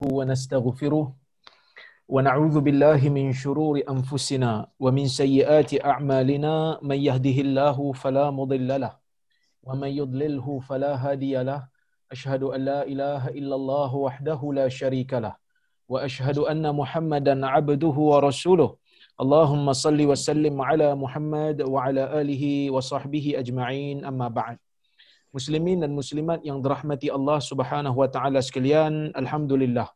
ونستغفره ونعوذ بالله من شرور أنفسنا ومن سيئات أعمالنا من يهده الله فلا مضل له ومن يضلله فلا هادي له أشهد أن لا إله إلا الله وحده لا شريك له وأشهد أن محمدا عبده ورسوله اللهم صل وسلم على محمد وعلى آله وصحبه أجمعين أما بعد. Muslimin dan muslimat yang dirahmati Allah Subhanahu wa taala sekalian, alhamdulillah.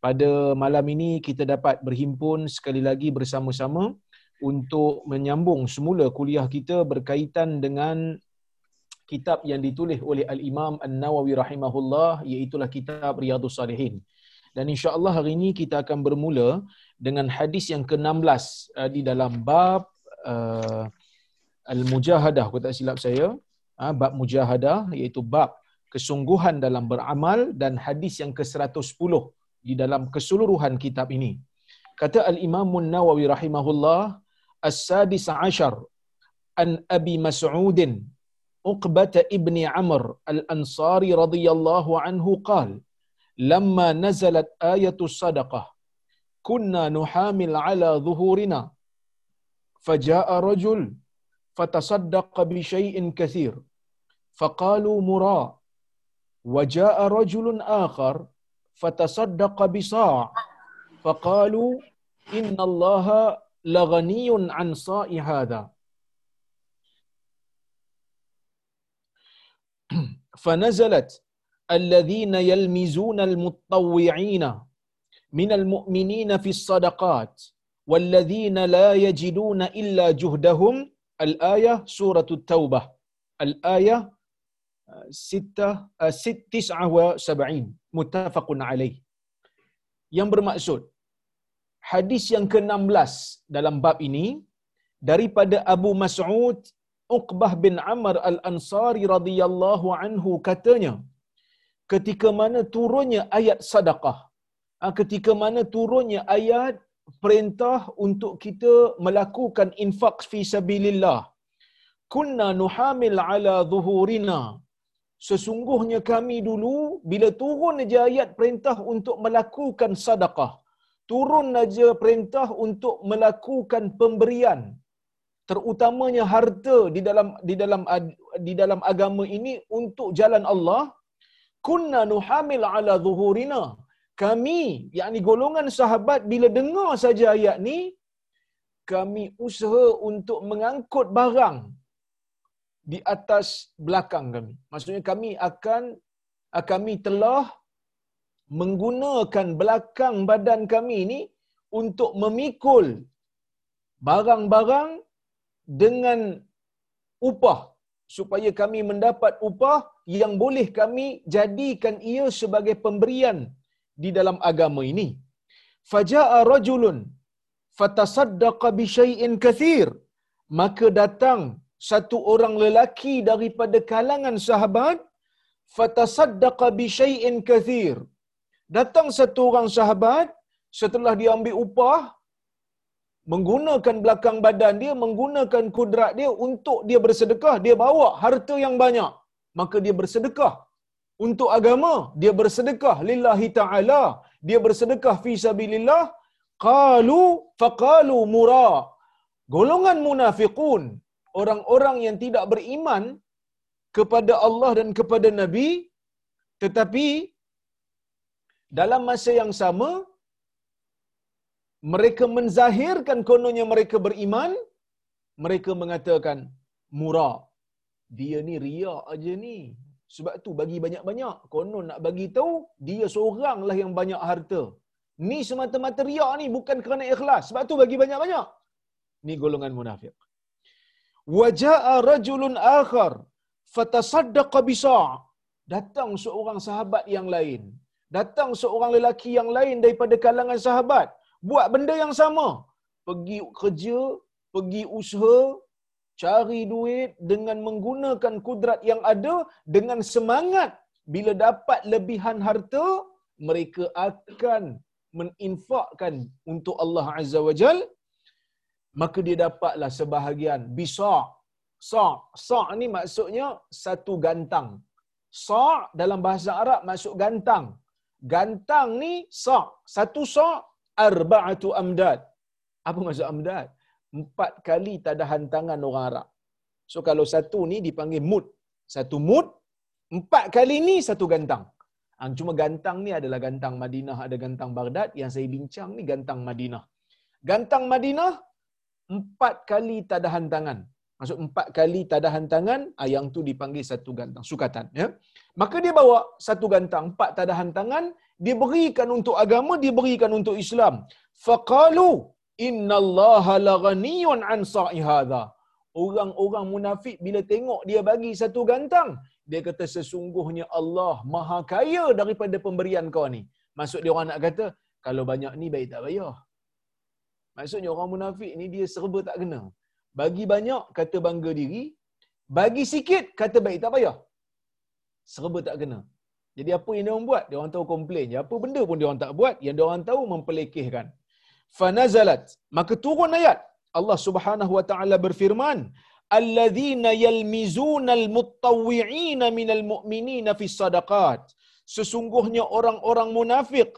Pada malam ini kita dapat berhimpun sekali lagi bersama-sama untuk menyambung semula kuliah kita berkaitan dengan kitab yang ditulis oleh Al-Imam An-Nawawi rahimahullah iaitu kitab Riyadhus Salihin. Dan insya-Allah hari ini kita akan bermula dengan hadis yang ke-16 uh, di dalam bab uh, Al-Mujahadah kalau tak silap saya ha, bab mujahadah iaitu bab kesungguhan dalam beramal dan hadis yang ke-110 di dalam keseluruhan kitab ini. Kata Al-Imam Nawawi rahimahullah As-sadis ashar an Abi Mas'ud Uqbah ibn Amr Al-Ansari radhiyallahu anhu qala لما نزلت آية الصدقة كنا نحامل على ظهورنا فجاء رجل فتصدق بشيء كثير فقالوا مرا. وجاء رجل آخر فتصدق بصاع. فقالوا إن الله لغني عن صاع هذا. فنزلت الذين يلمزون المتطوعين من المؤمنين في الصدقات والذين لا يجدون إلا جهدهم. الآية سورة التوبة. الآية Ah, sittah ah, sittis'ah wa sab'in muttafaqun alaih. Yang bermaksud hadis yang ke-16 dalam bab ini daripada Abu Mas'ud Uqbah bin Amr Al-Ansari radhiyallahu anhu katanya ketika mana turunnya ayat sedekah ah, ketika mana turunnya ayat perintah untuk kita melakukan infak fi sabilillah kunna nuhamil ala zuhurina sesungguhnya kami dulu bila turun aja ayat perintah untuk melakukan sedekah turun aja perintah untuk melakukan pemberian. Terutamanya harta di dalam di dalam di dalam agama ini untuk jalan Allah. Kunna nuhamil ala zuhurina. Kami yakni golongan sahabat bila dengar saja ayat ni kami usaha untuk mengangkut barang di atas belakang kami. Maksudnya kami akan ah, kami telah menggunakan belakang badan kami ini untuk memikul barang-barang dengan upah supaya kami mendapat upah yang boleh kami jadikan ia sebagai pemberian di dalam agama ini. Faja'a rajulun fatasaddaqa bi syai'in kathir. Maka datang satu orang lelaki daripada kalangan sahabat fatasaddaqa bi syai'in kathir. Datang satu orang sahabat setelah dia ambil upah menggunakan belakang badan dia menggunakan kudrat dia untuk dia bersedekah dia bawa harta yang banyak. Maka dia bersedekah. Untuk agama dia bersedekah. Lillahi taala. Dia bersedekah fi sabilillah. Qalu faqalu mura. Golongan munafiqun orang-orang yang tidak beriman kepada Allah dan kepada Nabi tetapi dalam masa yang sama mereka menzahirkan kononnya mereka beriman mereka mengatakan murah dia ni ria aja ni. Sebab tu bagi banyak-banyak konon nak bagi tahu dia seoranglah yang banyak harta. Ni semata-mata ria ni bukan kerana ikhlas. Sebab tu bagi banyak-banyak. Ni golongan munafik Waja'a rajulun akhar fatasaddaqa bisa' datang seorang sahabat yang lain. Datang seorang lelaki yang lain daripada kalangan sahabat. Buat benda yang sama. Pergi kerja pergi usaha cari duit dengan menggunakan kudrat yang ada dengan semangat. Bila dapat lebihan harta mereka akan meninfakkan untuk Allah Azza wa Jalla maka dia dapatlah sebahagian bisa' sa' sa' ni maksudnya satu gantang sa' dalam bahasa Arab maksud gantang Gantang ni sa' satu sa' arba'atu amdad. Apa maksud amdad? Empat kali tadahan tangan orang Arab. So kalau satu ni dipanggil mud. Satu mud, empat kali ni satu gantang. Ha, cuma gantang ni adalah gantang Madinah, ada gantang Baghdad. Yang saya bincang ni gantang Madinah. Gantang Madinah, empat kali tadahan tangan. Maksud empat kali tadahan tangan, ah, yang tu dipanggil satu gantang. Sukatan. Ya? Maka dia bawa satu gantang, empat tadahan tangan, dia berikan untuk agama, dia berikan untuk Islam. Faqalu inna Allah laghaniyun an sa'i hadha. Orang-orang munafik bila tengok dia bagi satu gantang, dia kata sesungguhnya Allah maha kaya daripada pemberian kau ni. Maksud dia orang nak kata, kalau banyak ni baik tak payah. Maksudnya orang munafik ni dia serba tak kena. Bagi banyak kata bangga diri, bagi sikit kata baik tak payah. Serba tak kena. Jadi apa yang dia orang buat? Dia orang tahu komplain. Apa benda pun dia orang tak buat, yang dia orang tahu mempelekehkan. Fanazalat. Maka turun ayat. Allah Subhanahu wa taala berfirman, "Alladzina yalmizuna al-muttawwi'ina minal mu'minina fi sadaqat." Sesungguhnya orang-orang munafik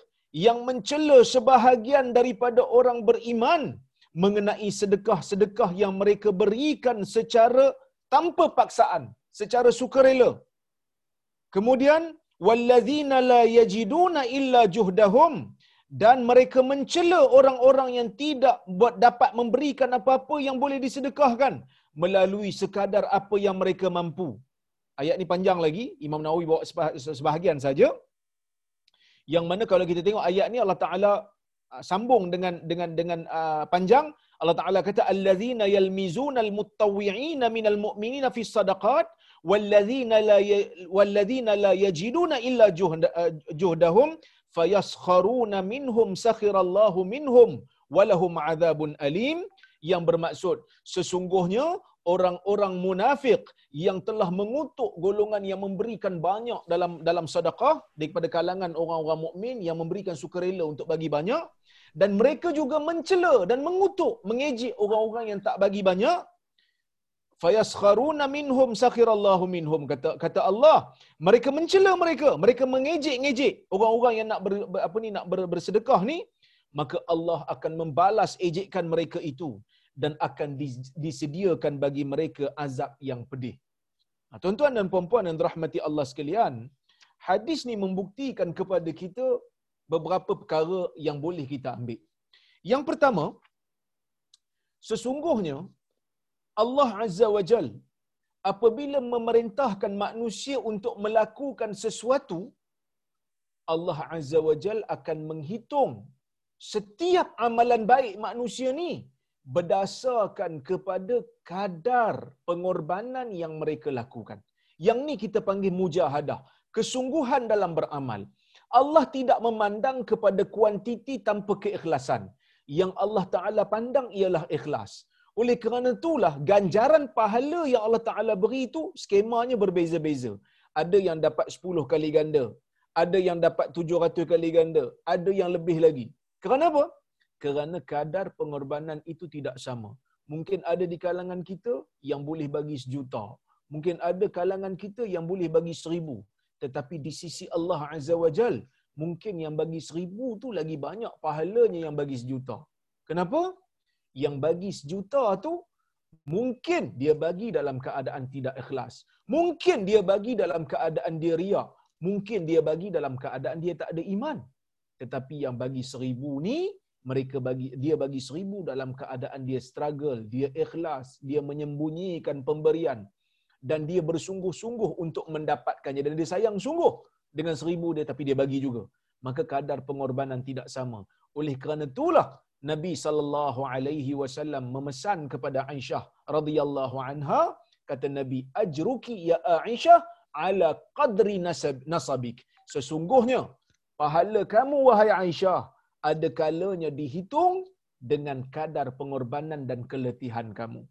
yang mencela sebahagian daripada orang beriman mengenai sedekah-sedekah yang mereka berikan secara tanpa paksaan, secara sukarela. Kemudian walladzina la yajiduna illa juhdahum dan mereka mencela orang-orang yang tidak buat dapat memberikan apa-apa yang boleh disedekahkan melalui sekadar apa yang mereka mampu. Ayat ni panjang lagi, Imam Nawawi bawa sebahagian saja. Yang mana kalau kita tengok ayat ni Allah Taala uh, sambung dengan dengan dengan uh, panjang. Allah Taala kata allazina yalmizunal muttawwi'ina minal mu'minina fi sadaqat walladzina la walladzina la yajiduna illa uh, juhdahum fayaskharuna minhum sakhirallahu minhum walahum adzabun alim. Yang bermaksud sesungguhnya orang-orang munafik yang telah mengutuk golongan yang memberikan banyak dalam dalam sedekah daripada kalangan orang-orang mukmin yang memberikan sukarela untuk bagi banyak. Dan mereka juga mencela dan mengutuk mengejek orang-orang yang tak bagi banyak. Fayaskharuna minhum sakhirallahu minhum kata kata Allah. Mereka mencela mereka mereka mengejek-ngejek orang-orang yang nak ber, apa ni nak ber, bersedekah ni. Maka Allah akan membalas ejekan mereka itu dan akan disediakan bagi mereka azab yang pedih. Nah, tuan-tuan dan puan-puan yang dirahmati Allah sekalian, hadis ni membuktikan kepada kita beberapa perkara yang boleh kita ambil. Yang pertama, sesungguhnya Allah Azza wa Jal apabila memerintahkan manusia untuk melakukan sesuatu, Allah Azza wa Jal akan menghitung setiap amalan baik manusia ni berdasarkan kepada kadar pengorbanan yang mereka lakukan. Yang ni kita panggil mujahadah, kesungguhan dalam beramal. Allah tidak memandang kepada kuantiti tanpa keikhlasan. Yang Allah Taala pandang ialah ikhlas. Oleh kerana itulah ganjaran pahala yang Allah Taala beri itu skemanya berbeza-beza. Ada yang dapat 10 kali ganda, ada yang dapat 700 kali ganda, ada yang lebih lagi. Kerana apa? Kerana kadar pengorbanan itu tidak sama. Mungkin ada di kalangan kita yang boleh bagi sejuta. Mungkin ada kalangan kita yang boleh bagi seribu. Tetapi di sisi Allah Azza wa Jal, mungkin yang bagi seribu tu lagi banyak pahalanya yang bagi sejuta. Kenapa? Yang bagi sejuta tu, mungkin dia bagi dalam keadaan tidak ikhlas. Mungkin dia bagi dalam keadaan dia riak. Mungkin dia bagi dalam keadaan dia tak ada iman. Tetapi yang bagi seribu ni, mereka bagi dia bagi seribu dalam keadaan dia struggle, dia ikhlas, dia menyembunyikan pemberian dan dia bersungguh-sungguh untuk mendapatkannya dan dia sayang sungguh dengan seribu dia tapi dia bagi juga. Maka kadar pengorbanan tidak sama. Oleh kerana itulah Nabi sallallahu alaihi wasallam memesan kepada Aisyah radhiyallahu anha kata Nabi ajruki ya Aisyah ala qadri nasab nasabik. Sesungguhnya pahala kamu wahai Aisyah ada kalanya dihitung dengan kadar pengorbanan dan keletihan kamu.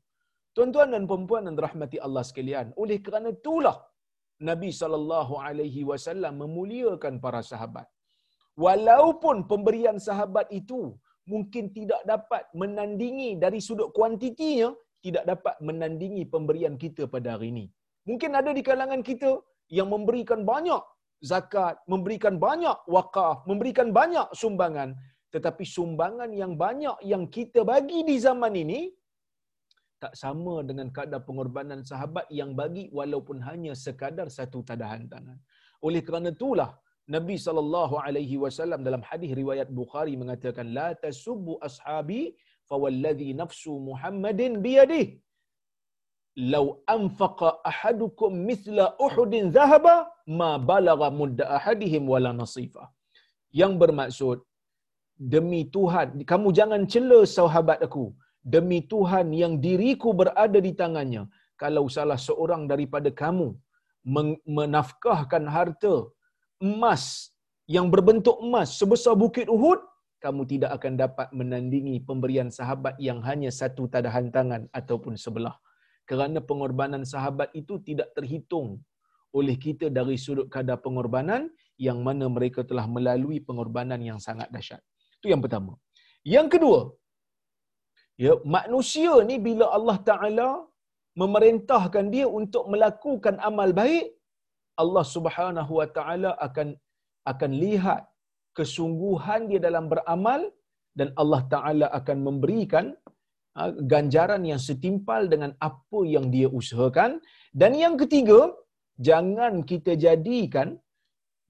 Tuan-tuan dan puan-puan yang dirahmati Allah sekalian, oleh kerana itulah Nabi sallallahu alaihi wasallam memuliakan para sahabat. Walaupun pemberian sahabat itu mungkin tidak dapat menandingi dari sudut kuantitinya, tidak dapat menandingi pemberian kita pada hari ini. Mungkin ada di kalangan kita yang memberikan banyak zakat, memberikan banyak wakaf, memberikan banyak sumbangan. Tetapi sumbangan yang banyak yang kita bagi di zaman ini, tak sama dengan kadar pengorbanan sahabat yang bagi walaupun hanya sekadar satu tadahan tangan. Oleh kerana itulah Nabi sallallahu alaihi wasallam dalam hadis riwayat Bukhari mengatakan la tasubbu ashabi fawalladhi nafsu Muhammadin biyadihi law anfaqa ahadukum mithla uhudin dhahaba ma balagha mudda ahadihim wala nasifa. Yang bermaksud demi Tuhan kamu jangan cela sahabat aku. Demi Tuhan yang diriku berada di tangannya kalau salah seorang daripada kamu menafkahkan harta emas yang berbentuk emas sebesar bukit Uhud kamu tidak akan dapat menandingi pemberian sahabat yang hanya satu tadahan tangan ataupun sebelah kerana pengorbanan sahabat itu tidak terhitung oleh kita dari sudut kadar pengorbanan yang mana mereka telah melalui pengorbanan yang sangat dahsyat. Itu yang pertama. Yang kedua, ya, manusia ni bila Allah Taala memerintahkan dia untuk melakukan amal baik, Allah Subhanahu Wa Taala akan akan lihat kesungguhan dia dalam beramal dan Allah Taala akan memberikan ganjaran yang setimpal dengan apa yang dia usahakan. Dan yang ketiga jangan kita jadikan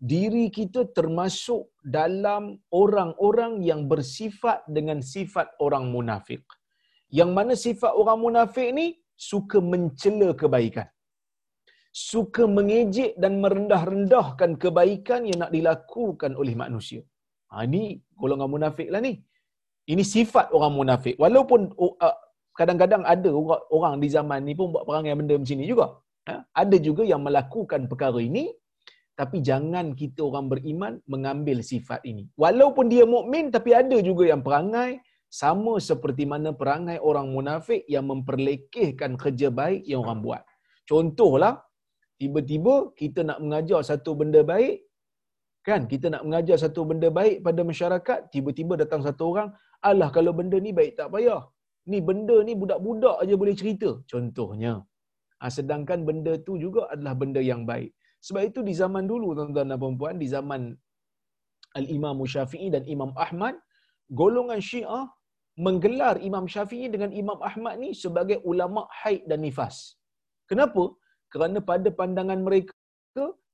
diri kita termasuk dalam orang-orang yang bersifat dengan sifat orang munafik. Yang mana sifat orang munafik ni suka mencela kebaikan. Suka mengejek dan merendah-rendahkan kebaikan yang nak dilakukan oleh manusia. Ha, ini golongan munafik lah ni ini sifat orang munafik. Walaupun uh, kadang-kadang ada orang di zaman ni pun buat perangai benda macam ni juga. Ha? Ada juga yang melakukan perkara ini tapi jangan kita orang beriman mengambil sifat ini. Walaupun dia mukmin tapi ada juga yang perangai sama seperti mana perangai orang munafik yang memperlekehkan kerja baik yang orang buat. Contohlah, tiba-tiba kita nak mengajar satu benda baik, kan? Kita nak mengajar satu benda baik pada masyarakat, tiba-tiba datang satu orang, Alah kalau benda ni baik tak payah. Ni benda ni budak-budak aja boleh cerita. Contohnya. Ha, sedangkan benda tu juga adalah benda yang baik. Sebab itu di zaman dulu tuan-tuan dan puan di zaman Al-Imam Syafi'i dan Imam Ahmad, golongan Syiah menggelar Imam Syafi'i dengan Imam Ahmad ni sebagai ulama haid dan nifas. Kenapa? Kerana pada pandangan mereka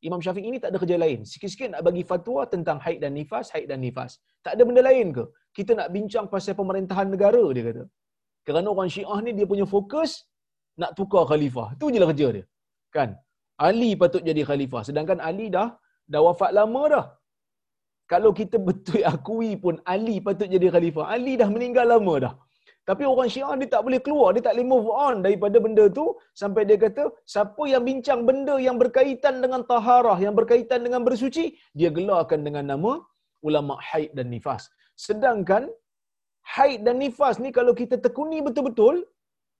Imam Syafi'i ini tak ada kerja lain. Sikit-sikit nak bagi fatwa tentang haid dan nifas, haid dan nifas. Tak ada benda lain ke? Kita nak bincang pasal pemerintahan negara, dia kata. Kerana orang syiah ni dia punya fokus nak tukar khalifah. Itu je lah kerja dia. Kan? Ali patut jadi khalifah. Sedangkan Ali dah dah wafat lama dah. Kalau kita betul akui pun Ali patut jadi khalifah. Ali dah meninggal lama dah. Tapi orang Syiah dia tak boleh keluar, dia tak boleh move on daripada benda tu sampai dia kata siapa yang bincang benda yang berkaitan dengan taharah, yang berkaitan dengan bersuci, dia gelarkan dengan nama ulama haid dan nifas. Sedangkan haid dan nifas ni kalau kita tekuni betul-betul,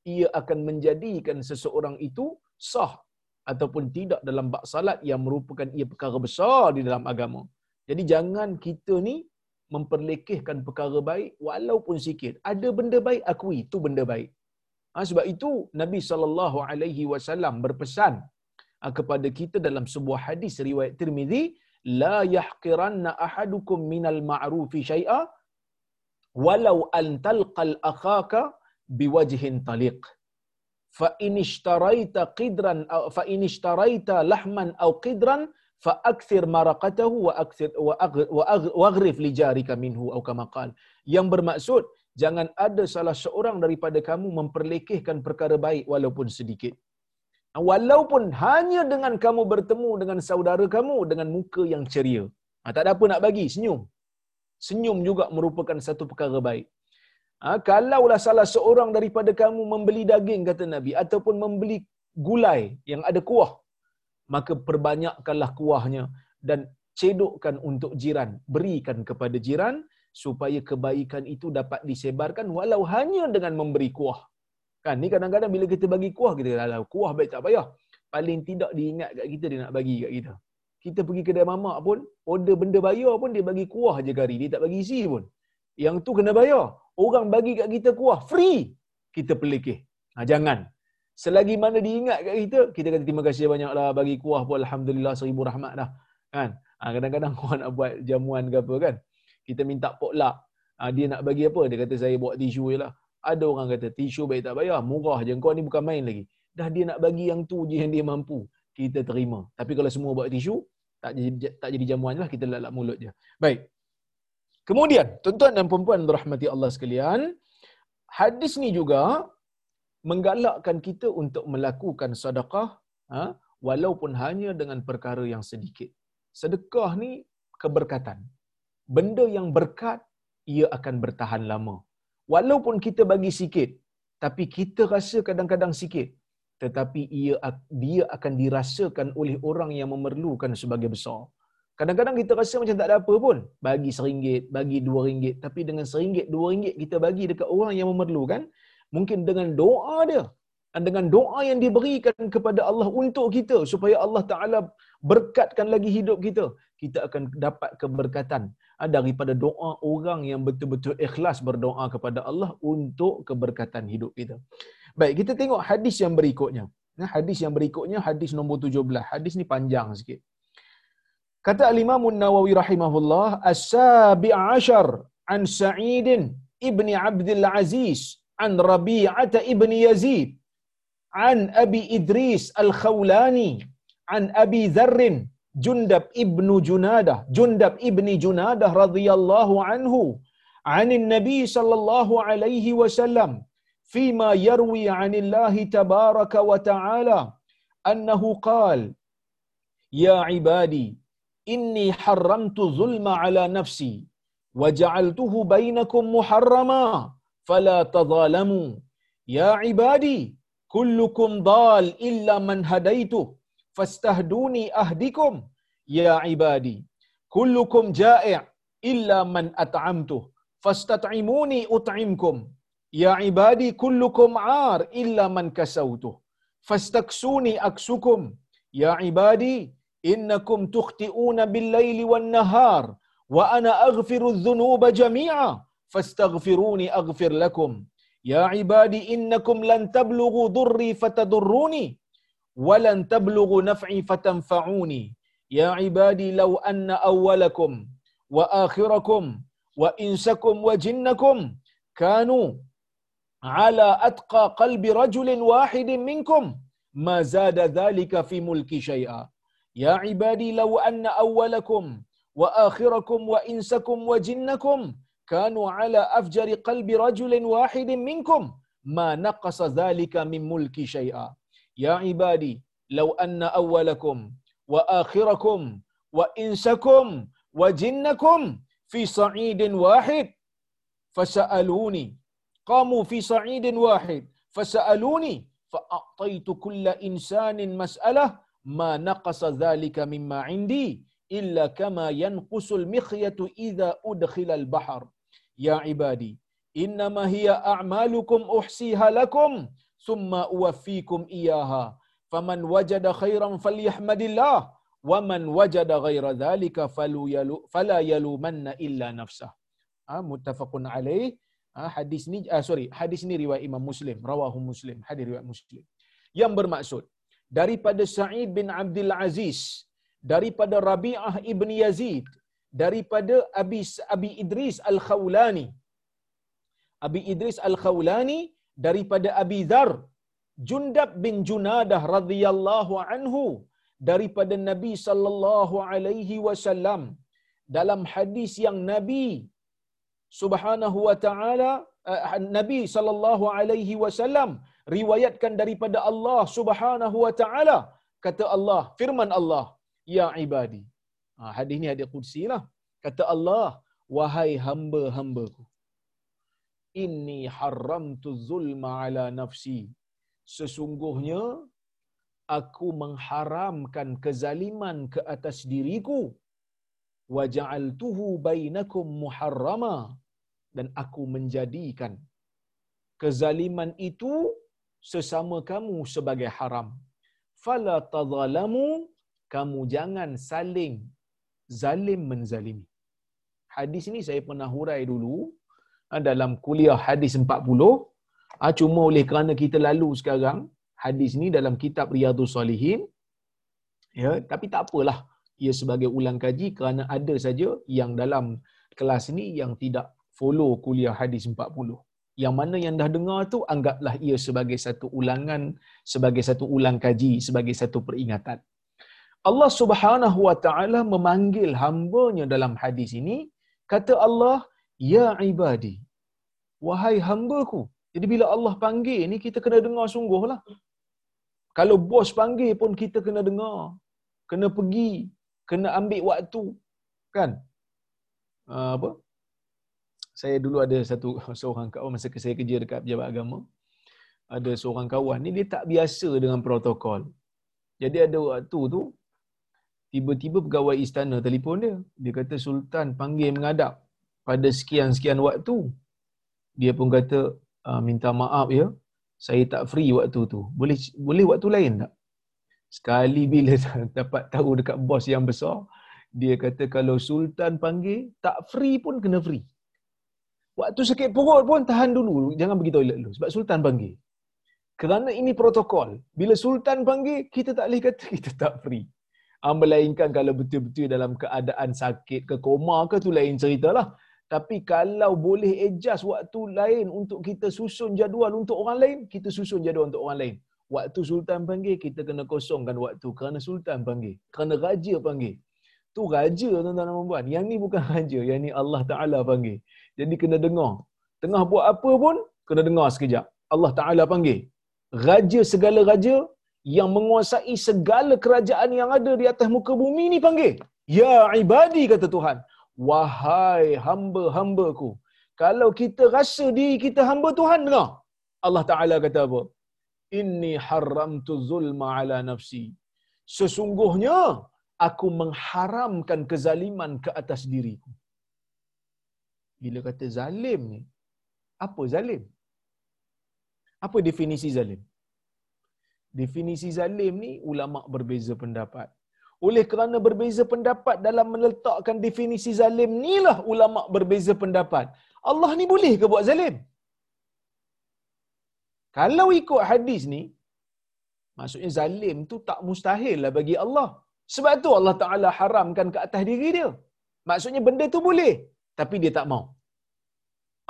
ia akan menjadikan seseorang itu sah ataupun tidak dalam bak salat yang merupakan ia perkara besar di dalam agama. Jadi jangan kita ni memperlekehkan perkara baik walaupun sikit. Ada benda baik akui itu benda baik. Ha, sebab itu Nabi sallallahu alaihi wasallam berpesan ha, kepada kita dalam sebuah hadis riwayat Tirmizi, la yahqiranna ahadukum minal ma'rufi syai'a walau an talqal akhaka biwajhin taliq. Fa in ishtaraita qidran fa in ishtaraita lahman aw qidran fa akthir maraqatahu wa akthir wa aghrif li jarika minhu atau kama qal. Yang bermaksud jangan ada salah seorang daripada kamu memperlekehkan perkara baik walaupun sedikit. Walaupun hanya dengan kamu bertemu dengan saudara kamu dengan muka yang ceria. Ha, tak ada apa nak bagi senyum. Senyum juga merupakan satu perkara baik. Ha, kalaulah salah seorang daripada kamu membeli daging kata nabi ataupun membeli gulai yang ada kuah maka perbanyakkanlah kuahnya dan cedokkan untuk jiran, berikan kepada jiran supaya kebaikan itu dapat disebarkan walau hanya dengan memberi kuah. Kan ni kadang-kadang bila kita bagi kuah kita kata kuah baik tak payah. Paling tidak diingat kat kita dia nak bagi kat kita. Kita pergi kedai mamak pun order benda bayar pun dia bagi kuah je kari, dia tak bagi isi pun. Yang tu kena bayar. Orang bagi kat kita kuah free. Kita pelikih. Ha, jangan. Selagi mana diingat kat kita, kita kata terima kasih banyaklah bagi kuah pun Alhamdulillah seribu rahmat dah. Kan? Ha, kadang-kadang orang nak buat jamuan ke apa kan. Kita minta potluck. Ha, dia nak bagi apa? Dia kata saya buat tisu je lah. Ada orang kata tisu baik tak bayar. Murah je. Kau ni bukan main lagi. Dah dia nak bagi yang tu je yang dia mampu. Kita terima. Tapi kalau semua buat tisu, tak jadi, tak jadi jamuan je lah. Kita lalak mulut je. Baik. Kemudian, tuan-tuan dan perempuan berahmati Allah sekalian. Hadis ni juga menggalakkan kita untuk melakukan sedekah ha, walaupun hanya dengan perkara yang sedikit. Sedekah ni keberkatan. Benda yang berkat, ia akan bertahan lama. Walaupun kita bagi sikit, tapi kita rasa kadang-kadang sikit, tetapi ia dia akan dirasakan oleh orang yang memerlukan sebagai besar. Kadang-kadang kita rasa macam tak ada apa pun. Bagi seringgit, bagi dua ringgit. Tapi dengan seringgit, dua ringgit kita bagi dekat orang yang memerlukan, mungkin dengan doa dia, dan dengan doa yang diberikan kepada Allah untuk kita supaya Allah Taala berkatkan lagi hidup kita kita akan dapat keberkatan ah, daripada doa orang yang betul-betul ikhlas berdoa kepada Allah untuk keberkatan hidup kita. Baik, kita tengok hadis yang berikutnya. Hadis yang berikutnya hadis nombor 17. Hadis ni panjang sikit. Kata Al-Imam Nawawi rahimahullah, "As-sabi' ashar an Sa'id ibni Abdul Aziz عن ربيعة ابن يزيد عن أبي إدريس الخولاني عن أبي ذر جندب ابن جنادة جندب ابن جنادة رضي الله عنه عن النبي صلى الله عليه وسلم فيما يروي عن الله تبارك وتعالى أنه قال يا عبادي إني حرمت الظلم على نفسي وجعلته بينكم محرما فلا تظالموا. يا عبادي كلكم ضال إلا من هديته فاستهدوني أهدكم. يا عبادي كلكم جائع إلا من أطعمته فاستطعموني أطعمكم. يا عبادي كلكم عار إلا من كسوته فاستكسوني أكسكم. يا عبادي إنكم تخطئون بالليل والنهار وأنا أغفر الذنوب جميعا. فاستغفروني أغفر لكم. يا عبادي إنكم لن تبلغوا ضري فتضروني ولن تبلغوا نفعي فتنفعوني. يا عبادي لو أن أولكم وآخركم وإنسكم وجنكم كانوا على أتقى قلب رجل واحد منكم ما زاد ذلك في ملكي شيئا. يا عبادي لو أن أولكم وآخركم وإنسكم وجنكم كانوا على أفجر قلب رجل واحد منكم. ما نقص ذلك من ملكي شيئا. يا عبادي لو أن أولكم وآخركم وإنسكم وجنكم في صعيد واحد فسألوني. قاموا في صعيد واحد فسألوني. فأعطيت كل إنسان مسألة. ما نقص ذلك مما عندي إلا كما ينقص المخية إذا أدخل البحر. ya ibadi innama hiya a'malukum uhsiha lakum summa uwaffikum iyaha faman wajada khairan falyahmadillah wa man wajada ghaira dhalika fala yalumanna illa nafsah. Ha, muttafaqun alaih. Ha, hadis ni ah, sorry hadis ni riwayat imam muslim rawahu muslim hadis riwayat muslim. Yang bermaksud daripada sa'id bin abdul aziz daripada rabi'ah ibni yazid daripada Abi Abi Idris Al-Khawlani. Abi Idris Al-Khawlani daripada Abi Dhar Jundab bin Junadah radhiyallahu anhu daripada Nabi sallallahu alaihi wasallam. Dalam hadis yang Nabi Subhanahu wa taala uh, Nabi sallallahu alaihi wasallam riwayatkan daripada Allah Subhanahu wa taala kata Allah firman Allah ya ibadi ha, hadis ni hadis qudsi lah. Kata Allah wahai hamba-hambaku inni haramtu zulma ala nafsi. Sesungguhnya aku mengharamkan kezaliman ke atas diriku. Wa ja'altuhu bainakum muharrama. Dan aku menjadikan kezaliman itu sesama kamu sebagai haram. Fala tadhalamu kamu jangan saling zalim menzalimi hadis ini saya pernah hurai dulu ah, dalam kuliah hadis 40 ah, cuma oleh kerana kita lalu sekarang hadis ni dalam kitab Riyadhus Salihin ya tapi tak apalah ia sebagai ulang kaji kerana ada saja yang dalam kelas ni yang tidak follow kuliah hadis 40. Yang mana yang dah dengar tu anggaplah ia sebagai satu ulangan, sebagai satu ulang kaji, sebagai satu peringatan. Allah Subhanahu wa taala memanggil hamba-Nya dalam hadis ini, kata Allah, "Ya ibadi." Wahai hamba-Ku. Jadi bila Allah panggil ni kita kena dengar sungguhlah. Kalau bos panggil pun kita kena dengar. Kena pergi, kena ambil waktu. Kan? Uh, apa? Saya dulu ada satu seorang kawan masa saya kerja dekat pejabat agama. Ada seorang kawan ni dia tak biasa dengan protokol. Jadi ada waktu tu tiba-tiba pegawai istana telefon dia. Dia kata Sultan panggil mengadap pada sekian-sekian waktu. Dia pun kata ah, minta maaf ya. Saya tak free waktu tu. Boleh boleh waktu lain tak? Sekali bila dapat tahu dekat bos yang besar, dia kata kalau sultan panggil, tak free pun kena free. Waktu sakit perut pun tahan dulu, jangan pergi toilet dulu sebab sultan panggil. Kerana ini protokol. Bila sultan panggil, kita tak boleh kata kita tak free. Ah, melainkan kalau betul-betul dalam keadaan sakit ke koma ke tu lain ceritalah. Tapi kalau boleh adjust waktu lain untuk kita susun jadual untuk orang lain, kita susun jadual untuk orang lain. Waktu sultan panggil, kita kena kosongkan waktu kerana sultan panggil. Kerana raja panggil. Tu raja tuan-tuan dan puan. Yang ni bukan raja, yang ni Allah Taala panggil. Jadi kena dengar. Tengah buat apa pun kena dengar sekejap. Allah Taala panggil. Raja segala raja yang menguasai segala kerajaan yang ada di atas muka bumi ni panggil. Ya ibadi kata Tuhan. Wahai hamba-hambaku. Kalau kita rasa diri kita hamba Tuhan dengar. Allah Ta'ala kata apa? Inni haramtu zulma ala nafsi. Sesungguhnya aku mengharamkan kezaliman ke atas diriku. Bila kata zalim ni, apa zalim? Apa definisi zalim? Definisi zalim ni ulama berbeza pendapat. Oleh kerana berbeza pendapat dalam meletakkan definisi zalim lah ulama berbeza pendapat. Allah ni boleh ke buat zalim? Kalau ikut hadis ni, maksudnya zalim tu tak mustahil lah bagi Allah. Sebab tu Allah Ta'ala haramkan ke atas diri dia. Maksudnya benda tu boleh, tapi dia tak mau.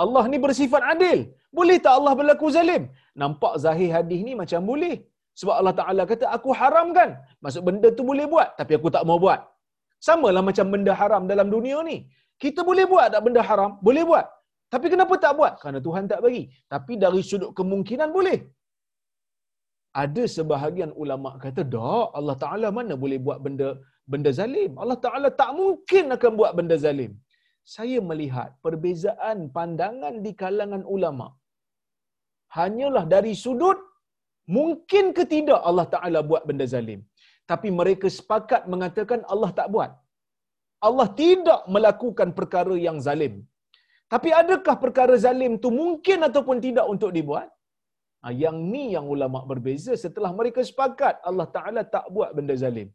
Allah ni bersifat adil. Boleh tak Allah berlaku zalim? Nampak zahir hadis ni macam boleh. Sebab Allah Ta'ala kata, aku haramkan. Maksud benda tu boleh buat, tapi aku tak mau buat. Sama lah macam benda haram dalam dunia ni. Kita boleh buat tak benda haram? Boleh buat. Tapi kenapa tak buat? Kerana Tuhan tak bagi. Tapi dari sudut kemungkinan boleh. Ada sebahagian ulama kata, tak, Allah Ta'ala mana boleh buat benda benda zalim. Allah Ta'ala tak mungkin akan buat benda zalim. Saya melihat perbezaan pandangan di kalangan ulama. Hanyalah dari sudut Mungkin ke tidak Allah Ta'ala buat benda zalim? Tapi mereka sepakat mengatakan Allah tak buat. Allah tidak melakukan perkara yang zalim. Tapi adakah perkara zalim tu mungkin ataupun tidak untuk dibuat? Ha, yang ni yang ulama berbeza setelah mereka sepakat Allah Ta'ala tak buat benda zalim.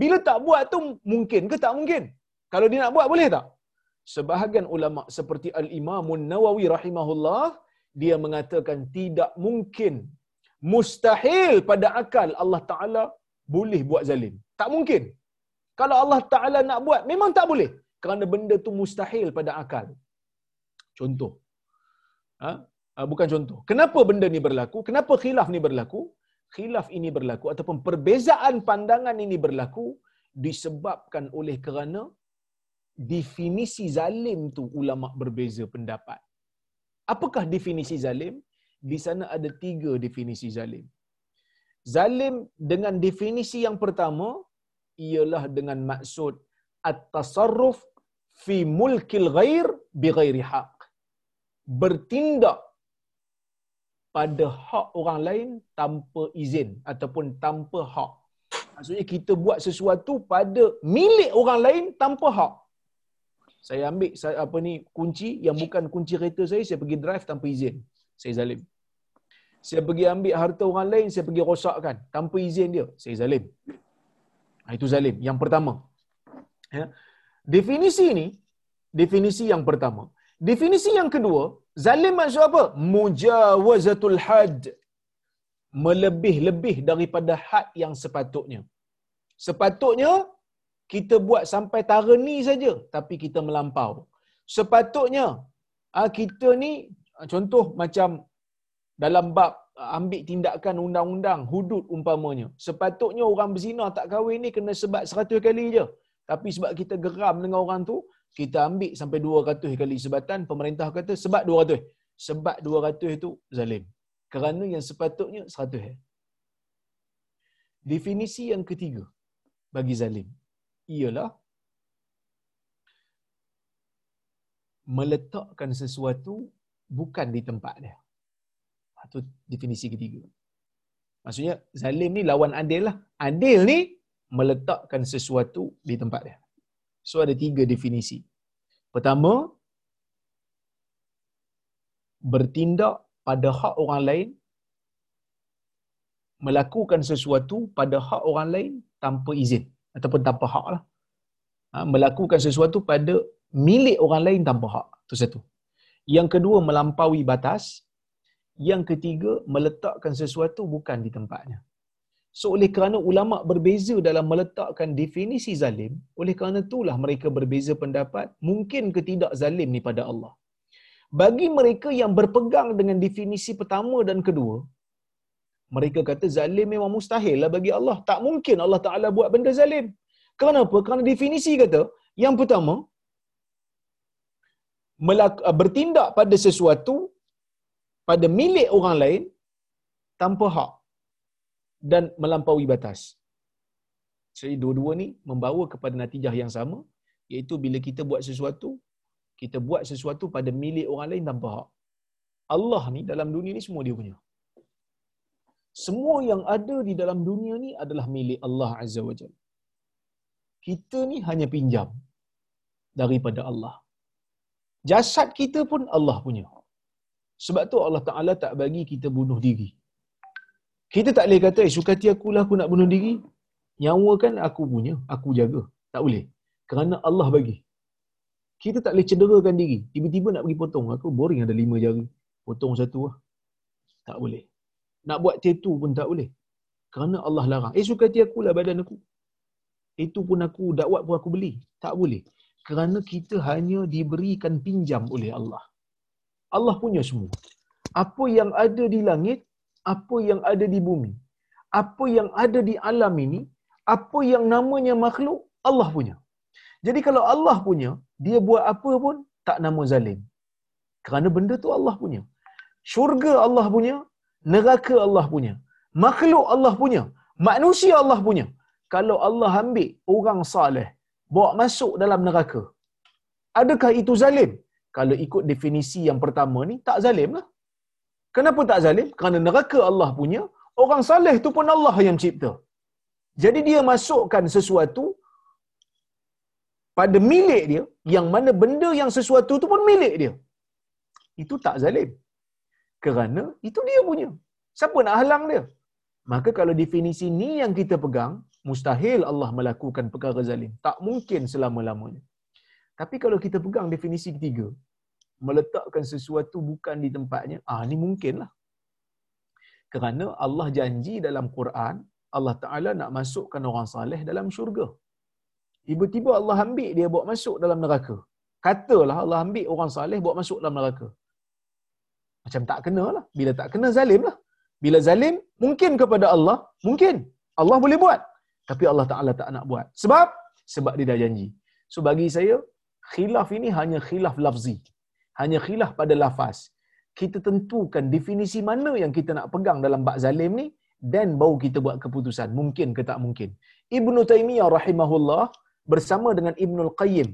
Bila tak buat tu mungkin ke tak mungkin? Kalau dia nak buat boleh tak? Sebahagian ulama seperti Al-Imamun Nawawi rahimahullah, dia mengatakan tidak mungkin mustahil pada akal Allah Ta'ala boleh buat zalim. Tak mungkin. Kalau Allah Ta'ala nak buat, memang tak boleh. Kerana benda tu mustahil pada akal. Contoh. Ha? ha? Bukan contoh. Kenapa benda ni berlaku? Kenapa khilaf ni berlaku? Khilaf ini berlaku ataupun perbezaan pandangan ini berlaku disebabkan oleh kerana definisi zalim tu ulama berbeza pendapat. Apakah definisi zalim? Di sana ada tiga definisi zalim. Zalim dengan definisi yang pertama ialah dengan maksud at-tasarruf fi mulkil ghair bi ghairi haq. Bertindak pada hak orang lain tanpa izin ataupun tanpa hak. Maksudnya kita buat sesuatu pada milik orang lain tanpa hak. Saya ambil apa ni kunci yang bukan kunci kereta saya, saya pergi drive tanpa izin. Saya zalim saya pergi ambil harta orang lain, saya pergi rosakkan tanpa izin dia, saya zalim. Ah, itu zalim. Yang pertama. Ya. Definisi ini, definisi yang pertama. Definisi yang kedua, zalim maksud apa? Mujawazatul had. Melebih-lebih daripada had yang sepatutnya. Sepatutnya, kita buat sampai tara ni saja tapi kita melampau. Sepatutnya ah, kita ni contoh macam dalam bab ah, ambil tindakan undang-undang hudud umpamanya. Sepatutnya orang berzina tak kahwin ni kena sebat 100 kali je. Tapi sebab kita geram dengan orang tu, kita ambil sampai 200 kali sebatan, pemerintah kata sebat 200. Sebat 200 itu zalim. Kerana yang sepatutnya 100. Definisi yang ketiga bagi zalim ialah meletakkan sesuatu bukan di tempat dia. Itu definisi ketiga. Maksudnya zalim ni lawan adil lah. Adil ni meletakkan sesuatu di tempat dia. So ada tiga definisi. Pertama, bertindak pada hak orang lain melakukan sesuatu pada hak orang lain tanpa izin ataupun tanpa hak lah. Ha, melakukan sesuatu pada milik orang lain tanpa hak. Itu satu. Yang kedua, melampaui batas. Yang ketiga, meletakkan sesuatu bukan di tempatnya. So, oleh kerana ulama berbeza dalam meletakkan definisi zalim, oleh kerana itulah mereka berbeza pendapat, mungkin ke tidak zalim ni pada Allah. Bagi mereka yang berpegang dengan definisi pertama dan kedua, mereka kata zalim memang mustahil lah bagi Allah. Tak mungkin Allah Ta'ala buat benda zalim. Kenapa? Kerana definisi kata, yang pertama, bertindak pada sesuatu pada milik orang lain tanpa hak dan melampaui batas. Jadi dua-dua ni membawa kepada natijah yang sama iaitu bila kita buat sesuatu kita buat sesuatu pada milik orang lain tanpa hak. Allah ni dalam dunia ni semua dia punya semua yang ada di dalam dunia ni adalah milik Allah Azza wa Jalla. Kita ni hanya pinjam daripada Allah. Jasad kita pun Allah punya. Sebab tu Allah Ta'ala tak bagi kita bunuh diri. Kita tak boleh kata, eh, suka hati akulah aku nak bunuh diri. Nyawa kan aku punya, aku jaga. Tak boleh. Kerana Allah bagi. Kita tak boleh cederakan diri. Tiba-tiba nak pergi potong. Aku boring ada lima jari. Potong satu lah. Tak boleh. Nak buat tattoo pun tak boleh. Kerana Allah larang. Eh suka hati akulah badan aku. Itu pun aku dakwat pun aku beli. Tak boleh. Kerana kita hanya diberikan pinjam oleh Allah. Allah punya semua. Apa yang ada di langit, apa yang ada di bumi, apa yang ada di alam ini, apa yang namanya makhluk, Allah punya. Jadi kalau Allah punya, dia buat apa pun tak nama zalim. Kerana benda tu Allah punya. Syurga Allah punya, neraka Allah punya. Makhluk Allah punya. Manusia Allah punya. Kalau Allah ambil orang saleh, bawa masuk dalam neraka. Adakah itu zalim? Kalau ikut definisi yang pertama ni, tak zalim lah. Kenapa tak zalim? Kerana neraka Allah punya, orang saleh tu pun Allah yang cipta. Jadi dia masukkan sesuatu pada milik dia, yang mana benda yang sesuatu tu pun milik dia. Itu tak zalim kerana itu dia punya. Siapa nak halang dia? Maka kalau definisi ni yang kita pegang, mustahil Allah melakukan perkara zalim. Tak mungkin selama-lamanya. Tapi kalau kita pegang definisi ketiga, meletakkan sesuatu bukan di tempatnya, ah ni mungkinlah. Kerana Allah janji dalam Quran, Allah Ta'ala nak masukkan orang saleh dalam syurga. Tiba-tiba Allah ambil dia bawa masuk dalam neraka. Katalah Allah ambil orang saleh bawa masuk dalam neraka. Macam tak kena lah. Bila tak kena, zalim lah. Bila zalim, mungkin kepada Allah, mungkin. Allah boleh buat. Tapi Allah Ta'ala tak nak buat. Sebab? Sebab dia dah janji. So bagi saya, khilaf ini hanya khilaf lafzi. Hanya khilaf pada lafaz. Kita tentukan definisi mana yang kita nak pegang dalam bak zalim ni dan baru kita buat keputusan. Mungkin ke tak mungkin. Ibn Taymiyah rahimahullah bersama dengan Ibn Al-Qayyim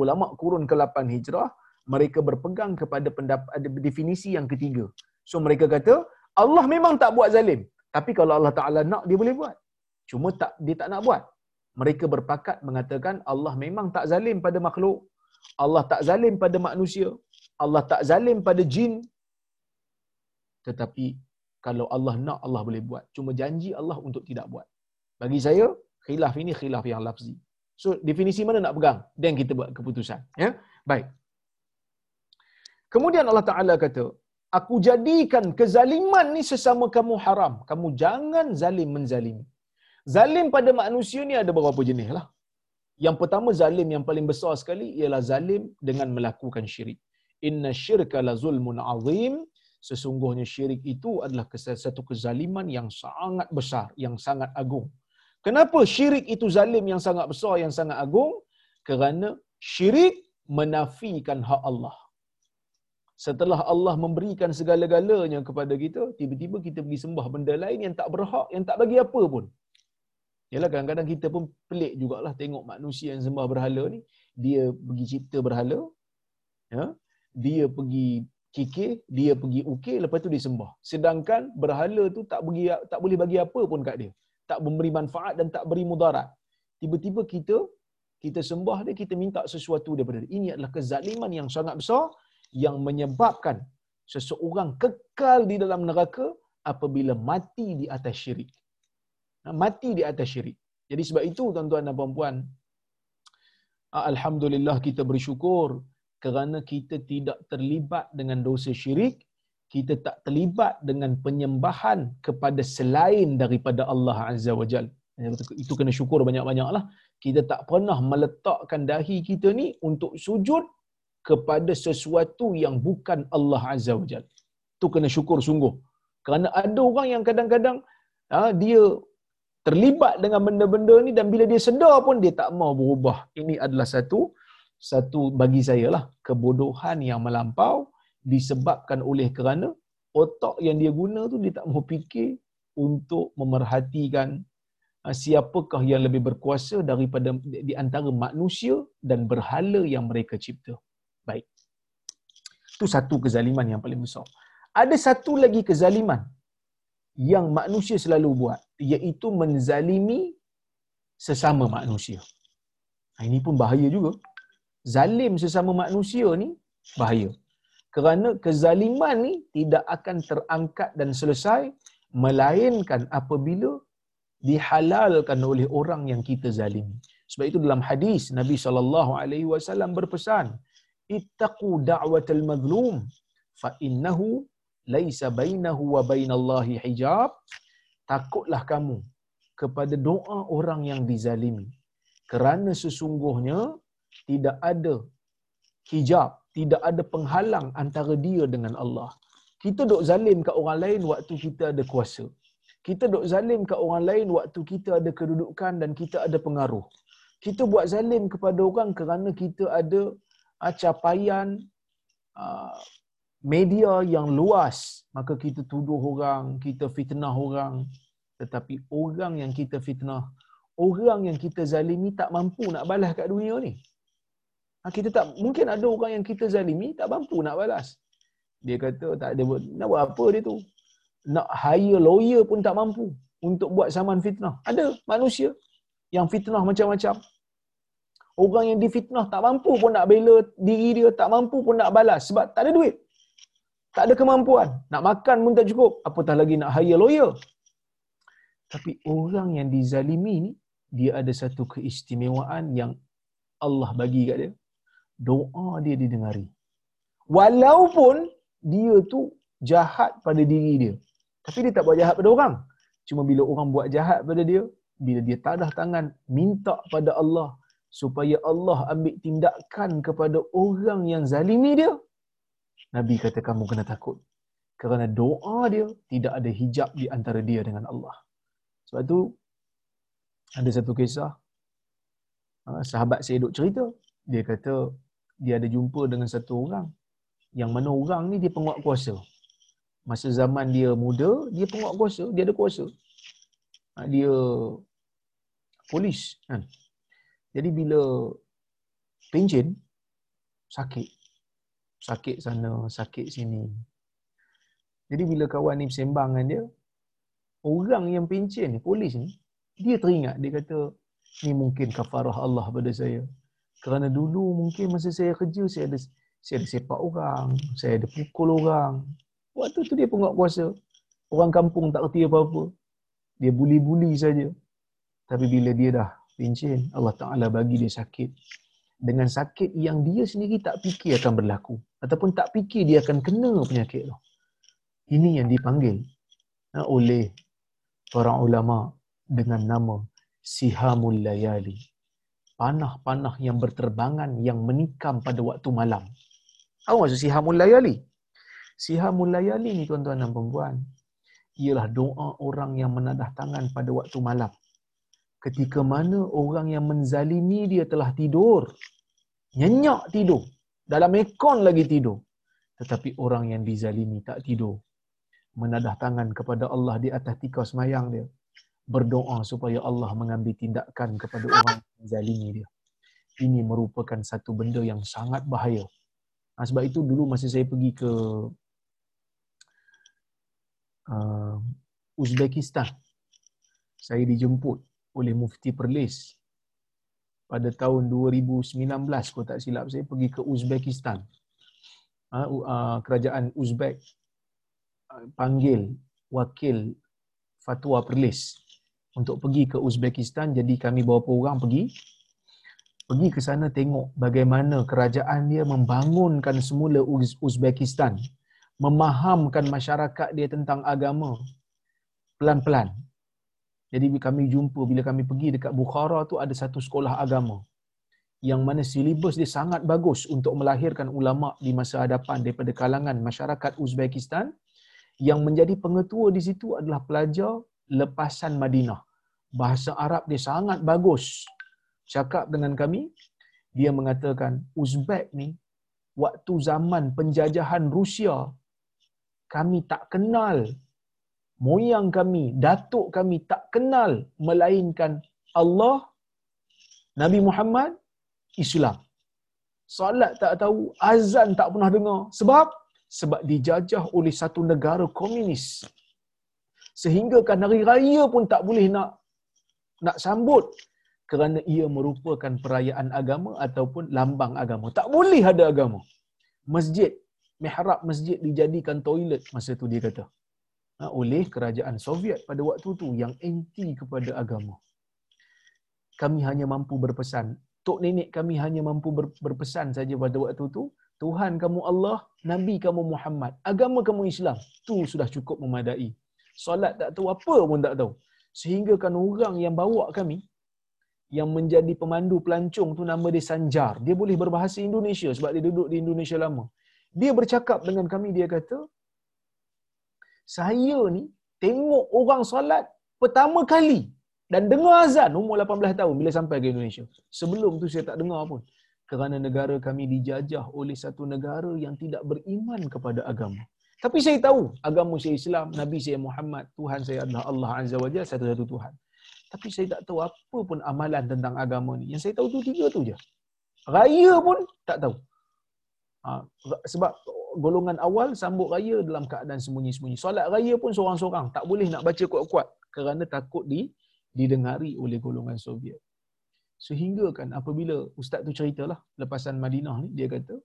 ulama kurun ke-8 Hijrah mereka berpegang kepada pendapat definisi yang ketiga. So mereka kata Allah memang tak buat zalim, tapi kalau Allah Taala nak dia boleh buat. Cuma tak dia tak nak buat. Mereka berpakat mengatakan Allah memang tak zalim pada makhluk. Allah tak zalim pada manusia. Allah tak zalim pada jin. Tetapi kalau Allah nak Allah boleh buat. Cuma janji Allah untuk tidak buat. Bagi saya khilaf ini khilaf yang lafzi. So definisi mana nak pegang? Dan kita buat keputusan. Ya, baik. Kemudian Allah Ta'ala kata, aku jadikan kezaliman ni sesama kamu haram. Kamu jangan zalim menzalimi. Zalim pada manusia ni ada beberapa jenis lah. Yang pertama zalim yang paling besar sekali ialah zalim dengan melakukan syirik. Inna syirka la zulmun azim. Sesungguhnya syirik itu adalah satu kezaliman yang sangat besar, yang sangat agung. Kenapa syirik itu zalim yang sangat besar, yang sangat agung? Kerana syirik menafikan hak Allah. Setelah Allah memberikan segala-galanya kepada kita, tiba-tiba kita pergi sembah benda lain yang tak berhak, yang tak bagi apa pun. Yalah kadang-kadang kita pun pelik jugalah tengok manusia yang sembah berhala ni, dia pergi cipta berhala, ya, dia pergi kikir, dia pergi ukir, lepas tu dia sembah. Sedangkan berhala tu tak bagi tak boleh bagi apa pun kat dia. Tak memberi manfaat dan tak beri mudarat. Tiba-tiba kita kita sembah dia, kita minta sesuatu daripada dia. Ini adalah kezaliman yang sangat besar yang menyebabkan seseorang kekal di dalam neraka apabila mati di atas syirik. Mati di atas syirik. Jadi sebab itu tuan-tuan dan puan-puan, Alhamdulillah kita bersyukur kerana kita tidak terlibat dengan dosa syirik, kita tak terlibat dengan penyembahan kepada selain daripada Allah Azza wa Jal. Itu kena syukur banyak-banyaklah. Kita tak pernah meletakkan dahi kita ni untuk sujud kepada sesuatu yang bukan Allah Azza wa Jal. Itu kena syukur sungguh. Kerana ada orang yang kadang-kadang ha, dia terlibat dengan benda-benda ni dan bila dia sedar pun dia tak mau berubah. Ini adalah satu satu bagi saya lah kebodohan yang melampau disebabkan oleh kerana otak yang dia guna tu dia tak mau fikir untuk memerhatikan uh, siapakah yang lebih berkuasa daripada di antara manusia dan berhala yang mereka cipta. Baik. Itu satu kezaliman yang paling besar. Ada satu lagi kezaliman yang manusia selalu buat iaitu menzalimi sesama manusia. Ini pun bahaya juga zalim sesama manusia ni bahaya. Kerana kezaliman ni tidak akan terangkat dan selesai melainkan apabila dihalalkan oleh orang yang kita zalimi. Sebab itu dalam hadis Nabi sallallahu alaihi wasallam berpesan, "Ittaqu da'watal mazlum fa innahu laisa bainahu wa bainallahi hijab." Takutlah kamu kepada doa orang yang dizalimi. Kerana sesungguhnya tidak ada hijab, tidak ada penghalang antara dia dengan Allah. Kita dok zalim kat orang lain waktu kita ada kuasa. Kita dok zalim kat orang lain waktu kita ada kedudukan dan kita ada pengaruh. Kita buat zalim kepada orang kerana kita ada capaian uh, media yang luas. Maka kita tuduh orang, kita fitnah orang. Tetapi orang yang kita fitnah, orang yang kita zalimi tak mampu nak balas kat dunia ni. Ha, kita tak mungkin ada orang yang kita zalimi tak mampu nak balas. Dia kata tak ada nak buat apa dia tu. Nak hire lawyer pun tak mampu untuk buat saman fitnah. Ada manusia yang fitnah macam-macam. Orang yang difitnah tak mampu pun nak bela diri dia, tak mampu pun nak balas sebab tak ada duit. Tak ada kemampuan. Nak makan pun tak cukup. Apatah lagi nak hire lawyer. Tapi orang yang dizalimi ni, dia ada satu keistimewaan yang Allah bagi kat dia doa dia didengari. Walaupun dia tu jahat pada diri dia. Tapi dia tak buat jahat pada orang. Cuma bila orang buat jahat pada dia, bila dia tadah tangan minta pada Allah supaya Allah ambil tindakan kepada orang yang zalimi dia, Nabi kata kamu kena takut. Kerana doa dia tidak ada hijab di antara dia dengan Allah. Sebab tu ada satu kisah ah, sahabat saya duk cerita, dia kata dia ada jumpa dengan satu orang yang mana orang ni dia penguat kuasa. Masa zaman dia muda, dia penguat kuasa, dia ada kuasa. Ha, dia polis kan. Jadi bila pencen sakit. Sakit sana, sakit sini. Jadi bila kawan ni bersembang dengan dia, orang yang pencen ni, polis ni, dia teringat, dia kata, ni mungkin kafarah Allah pada saya. Kerana dulu mungkin masa saya kerja saya ada saya ada sepak orang, saya ada pukul orang. Waktu tu dia penguat kuasa. Orang kampung tak reti apa-apa. Dia buli-buli saja. Tapi bila dia dah pincin, Allah Taala bagi dia sakit. Dengan sakit yang dia sendiri tak fikir akan berlaku ataupun tak fikir dia akan kena penyakit tu. Ini yang dipanggil ha, oleh para ulama dengan nama Sihamul Layali panah-panah yang berterbangan yang menikam pada waktu malam. Apa maksud sihamul layali? Sihamul layali ni tuan-tuan dan puan ialah doa orang yang menadah tangan pada waktu malam. Ketika mana orang yang menzalimi dia telah tidur. Nyenyak tidur. Dalam ekon lagi tidur. Tetapi orang yang dizalimi tak tidur. Menadah tangan kepada Allah di atas tikar semayang dia. Berdoa supaya Allah mengambil tindakan kepada orang yang menzalimi dia. Ini merupakan satu benda yang sangat bahaya. Ha, sebab itu dulu masa saya pergi ke uh, Uzbekistan, saya dijemput oleh Mufti Perlis pada tahun 2019 kalau tak silap saya pergi ke Uzbekistan. Uh, kerajaan Uzbek panggil wakil fatwa Perlis untuk pergi ke Uzbekistan jadi kami bawa orang pergi pergi ke sana tengok bagaimana kerajaan dia membangunkan semula Uzbekistan memahamkan masyarakat dia tentang agama pelan-pelan. Jadi kami jumpa bila kami pergi dekat Bukhara tu ada satu sekolah agama yang mana silibus dia sangat bagus untuk melahirkan ulama di masa hadapan daripada kalangan masyarakat Uzbekistan yang menjadi pengetua di situ adalah pelajar lepasan Madinah. Bahasa Arab dia sangat bagus. Cakap dengan kami, dia mengatakan Uzbek ni waktu zaman penjajahan Rusia kami tak kenal moyang kami, datuk kami tak kenal melainkan Allah, Nabi Muhammad, Islam. Salat tak tahu, azan tak pernah dengar. Sebab? Sebab dijajah oleh satu negara komunis. Sehingga kan hari raya pun tak boleh nak nak sambut kerana ia merupakan perayaan agama ataupun lambang agama. Tak boleh ada agama. Masjid mihrab masjid dijadikan toilet masa tu dia kata oleh kerajaan Soviet pada waktu tu yang anti kepada agama kami hanya mampu berpesan tok nenek kami hanya mampu berpesan saja pada waktu tu Tuhan kamu Allah, Nabi kamu Muhammad, agama kamu Islam. Tu sudah cukup memadai. Solat tak tahu apa pun tak tahu. Sehingga kan orang yang bawa kami, yang menjadi pemandu pelancong tu nama dia Sanjar. Dia boleh berbahasa Indonesia sebab dia duduk di Indonesia lama. Dia bercakap dengan kami, dia kata, saya ni tengok orang solat pertama kali dan dengar azan umur 18 tahun bila sampai ke Indonesia. Sebelum tu saya tak dengar pun. Kerana negara kami dijajah oleh satu negara yang tidak beriman kepada agama. Tapi saya tahu agama saya Islam, Nabi saya Muhammad, Tuhan saya adalah Allah Azza wa Jalla, satu-satu Tuhan. Tapi saya tak tahu apa pun amalan tentang agama ni. Yang saya tahu tu tiga tu je. Raya pun tak tahu. Ha, sebab golongan awal sambut raya dalam keadaan sembunyi-sembunyi. Solat raya pun seorang-seorang. Tak boleh nak baca kuat-kuat kerana takut di didengari oleh golongan Soviet. Sehingga kan apabila ustaz tu ceritalah lepasan Madinah ni dia kata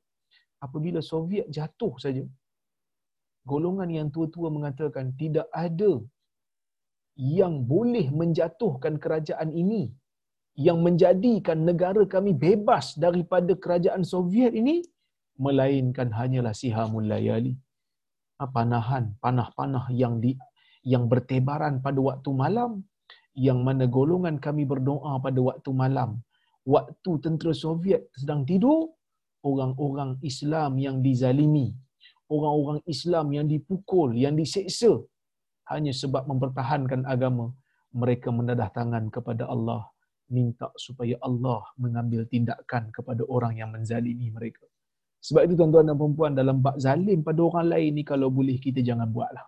apabila Soviet jatuh saja golongan yang tua-tua mengatakan tidak ada yang boleh menjatuhkan kerajaan ini yang menjadikan negara kami bebas daripada kerajaan Soviet ini melainkan hanyalah sihamul layali. Ha, panahan panah-panah yang di yang bertebaran pada waktu malam yang mana golongan kami berdoa pada waktu malam. Waktu tentera Soviet sedang tidur orang-orang Islam yang dizalimi orang-orang Islam yang dipukul yang diseksa hanya sebab mempertahankan agama. Mereka mendadah tangan kepada Allah minta supaya Allah mengambil tindakan kepada orang yang menzalimi mereka sebab itu tuan-tuan dan perempuan dalam bab zalim pada orang lain ni kalau boleh kita jangan buatlah.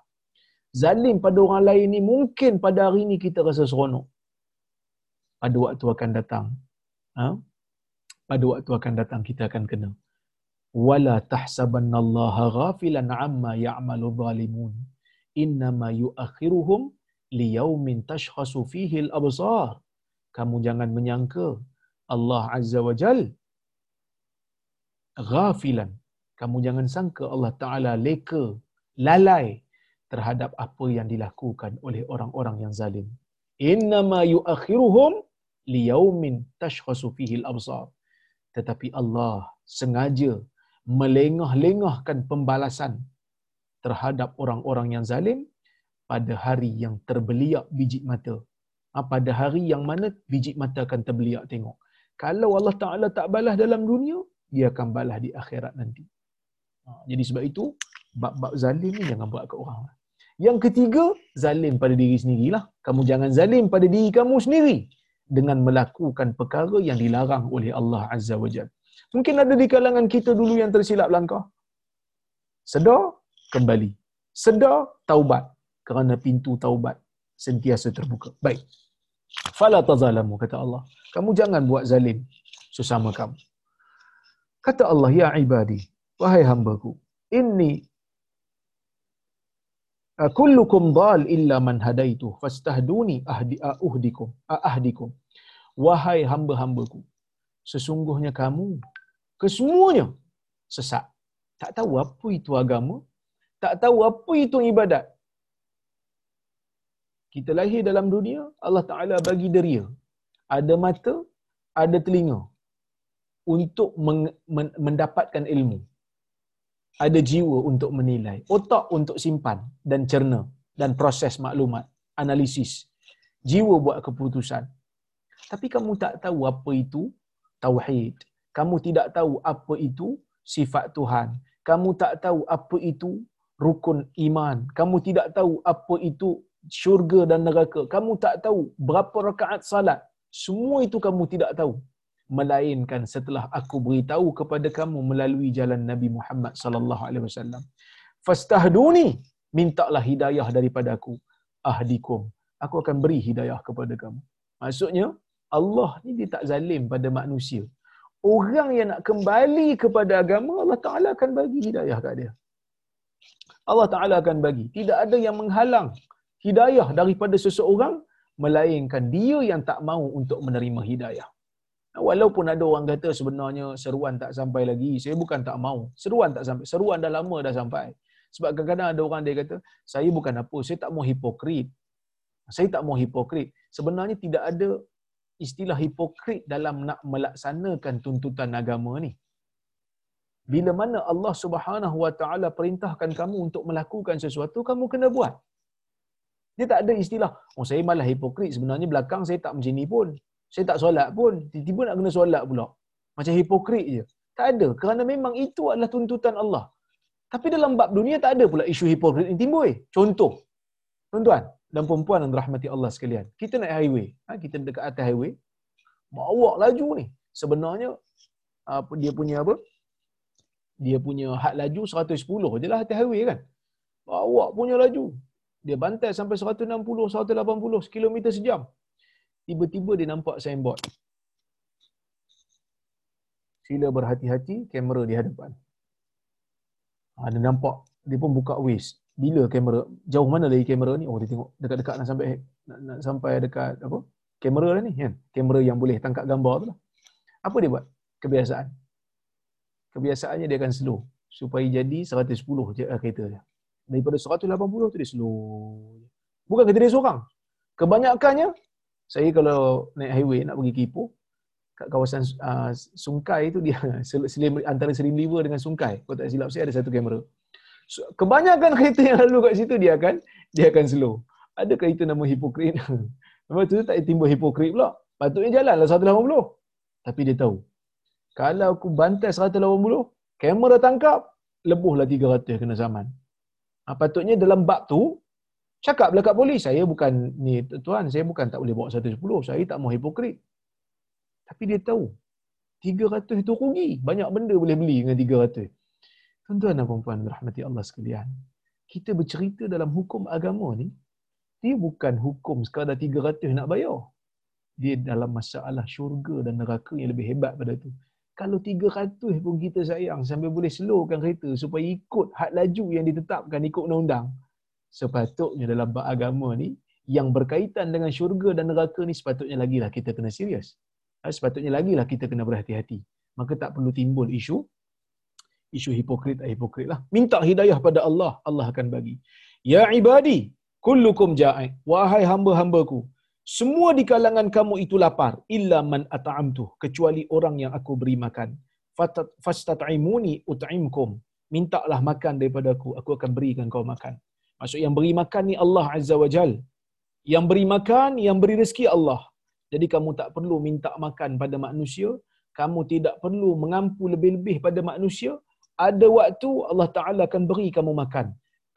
Zalim pada orang lain ni mungkin pada hari ni kita rasa seronok. Pada waktu akan datang. Ha? Pada waktu akan datang kita akan kena. Wala tahsabannallaha ghafilan amma ya'malu zalimun. Innama yuakhiruhum liyaumin tashkhasu fihi al-absar. Kamu jangan menyangka Allah Azza wa Jalla ghafilan. Kamu jangan sangka Allah Ta'ala leka, lalai terhadap apa yang dilakukan oleh orang-orang yang zalim. Innama yuakhiruhum liyaumin tashkhasu fihi al-absar. Tetapi Allah sengaja melengah-lengahkan pembalasan terhadap orang-orang yang zalim pada hari yang terbeliak biji mata. Ha, pada hari yang mana biji mata akan terbeliak tengok. Kalau Allah Ta'ala tak balas dalam dunia, dia akan balas di akhirat nanti. Ha, jadi sebab itu, bab-bab zalim ni jangan buat ke orang. Yang ketiga, zalim pada diri sendirilah. Kamu jangan zalim pada diri kamu sendiri dengan melakukan perkara yang dilarang oleh Allah Azza wa Jal. Mungkin ada di kalangan kita dulu yang tersilap langkah. Sedar, kembali. Sedar, taubat. Kerana pintu taubat sentiasa terbuka. Baik. Fala tazalamu, kata Allah. Kamu jangan buat zalim sesama kamu. Kata Allah, Ya ibadi, wahai hambaku, inni kullukum dal illa man hadaitu fastahduni ahdi ahdikum ahdikum. Wahai hamba-hambaku sesungguhnya kamu kesemuanya sesat. Tak tahu apa itu agama tak tahu apa itu ibadat. Kita lahir dalam dunia Allah Taala bagi deria. Ada mata ada telinga untuk mendapatkan ilmu ada jiwa untuk menilai, otak untuk simpan dan cerna dan proses maklumat, analisis, jiwa buat keputusan. Tapi kamu tak tahu apa itu tauhid. Kamu tidak tahu apa itu sifat Tuhan. Kamu tak tahu apa itu rukun iman. Kamu tidak tahu apa itu syurga dan neraka. Kamu tak tahu berapa rakaat salat. Semua itu kamu tidak tahu melainkan setelah aku beritahu kepada kamu melalui jalan Nabi Muhammad sallallahu alaihi wasallam. Fastahduni, mintalah hidayah daripada aku. Ahdikum, aku akan beri hidayah kepada kamu. Maksudnya, Allah ni dia tak zalim pada manusia. Orang yang nak kembali kepada agama, Allah Ta'ala akan bagi hidayah kat dia. Allah Ta'ala akan bagi. Tidak ada yang menghalang hidayah daripada seseorang, melainkan dia yang tak mau untuk menerima hidayah. Walaupun ada orang kata sebenarnya seruan tak sampai lagi, saya bukan tak mau. Seruan tak sampai. Seruan dah lama dah sampai. Sebab kadang-kadang ada orang dia kata, saya bukan apa, saya tak mau hipokrit. Saya tak mau hipokrit. Sebenarnya tidak ada istilah hipokrit dalam nak melaksanakan tuntutan agama ni. Bila mana Allah Subhanahu Wa Taala perintahkan kamu untuk melakukan sesuatu, kamu kena buat. Dia tak ada istilah, oh saya malah hipokrit, sebenarnya belakang saya tak macam ni pun. Saya tak solat pun, tiba-tiba nak kena solat pula. Macam hipokrit je. Tak ada. Kerana memang itu adalah tuntutan Allah. Tapi dalam bab dunia tak ada pula isu hipokrit yang timbul. Eh. Contoh. Tuan-tuan dan perempuan yang dirahmati Allah sekalian. Kita naik highway. Ha? Kita dekat atas highway. Bawa laju ni. Sebenarnya, apa dia punya apa? Dia punya had laju 110 je lah atas highway kan. Bawa punya laju. Dia bantai sampai 160, 180 km sejam tiba-tiba dia nampak signboard. Sila berhati-hati, kamera di hadapan. Ha, dia nampak, dia pun buka waste. Bila kamera, jauh mana lagi kamera ni? Oh, dia tengok dekat-dekat nak sampai nak, nak sampai dekat apa? Kamera lah ni, kan? Kamera yang boleh tangkap gambar tu lah. Apa dia buat? Kebiasaan. Kebiasaannya dia akan slow. Supaya jadi 110 je kereta dia. Daripada 180 tu dia slow. Bukan kereta dia seorang. Kebanyakannya saya kalau naik highway nak pergi Kipo kat kawasan uh, Sungkai tu dia selim, antara Liver dengan Sungkai. Kalau tak silap saya ada satu kamera. So, kebanyakan kereta yang lalu kat situ dia akan dia akan slow. Adakah itu nama hipokrit lepas tu tak timbul hipokrit pula. Patutnya jalan lah 180 tapi dia tahu kalau aku bantai 180 kamera tangkap lebuhlah 300 kena zaman ha, patutnya dalam bab tu Cakap belakang polis, saya bukan ni tuan, saya bukan tak boleh bawa 110, saya tak mau hipokrit. Tapi dia tahu, 300 itu rugi. Banyak benda boleh beli dengan 300. Tuan-tuan dan puan rahmati Allah sekalian. Kita bercerita dalam hukum agama ni, dia bukan hukum sekadar 300 nak bayar. Dia dalam masalah syurga dan neraka yang lebih hebat pada tu. Kalau 300 pun kita sayang sampai boleh slowkan kereta supaya ikut had laju yang ditetapkan ikut undang-undang, sepatutnya dalam bab agama ni yang berkaitan dengan syurga dan neraka ni sepatutnya lagilah kita kena serius. Ha, sepatutnya lagilah kita kena berhati-hati. Maka tak perlu timbul isu isu hipokrit hipokrit lah. Minta hidayah pada Allah, Allah akan bagi. Ya ibadi, kullukum ja'i. Wahai hamba-hambaku, semua di kalangan kamu itu lapar illa man at'amtu kecuali orang yang aku beri makan. Fastat'imuni ut'imkum. Mintalah makan daripada aku, aku akan berikan kau makan. Maksud yang beri makan ni Allah Azza wa Jal. Yang beri makan, yang beri rezeki Allah. Jadi kamu tak perlu minta makan pada manusia, kamu tidak perlu mengampu lebih-lebih pada manusia. Ada waktu Allah Taala akan beri kamu makan.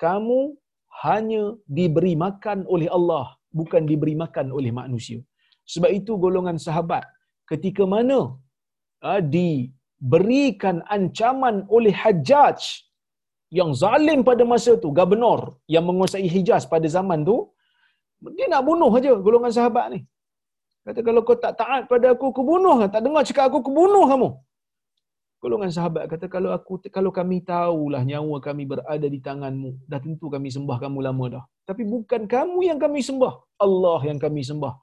Kamu hanya diberi makan oleh Allah, bukan diberi makan oleh manusia. Sebab itu golongan sahabat ketika mana uh, diberikan ancaman oleh Hajjaj yang zalim pada masa tu, gubernur yang menguasai Hijaz pada zaman tu, dia nak bunuh aja golongan sahabat ni. Kata kalau kau tak taat pada aku, aku bunuh. Tak dengar cakap aku, aku bunuh kamu. Golongan sahabat kata kalau aku kalau kami tahulah nyawa kami berada di tanganmu, dah tentu kami sembah kamu lama dah. Tapi bukan kamu yang kami sembah, Allah yang kami sembah.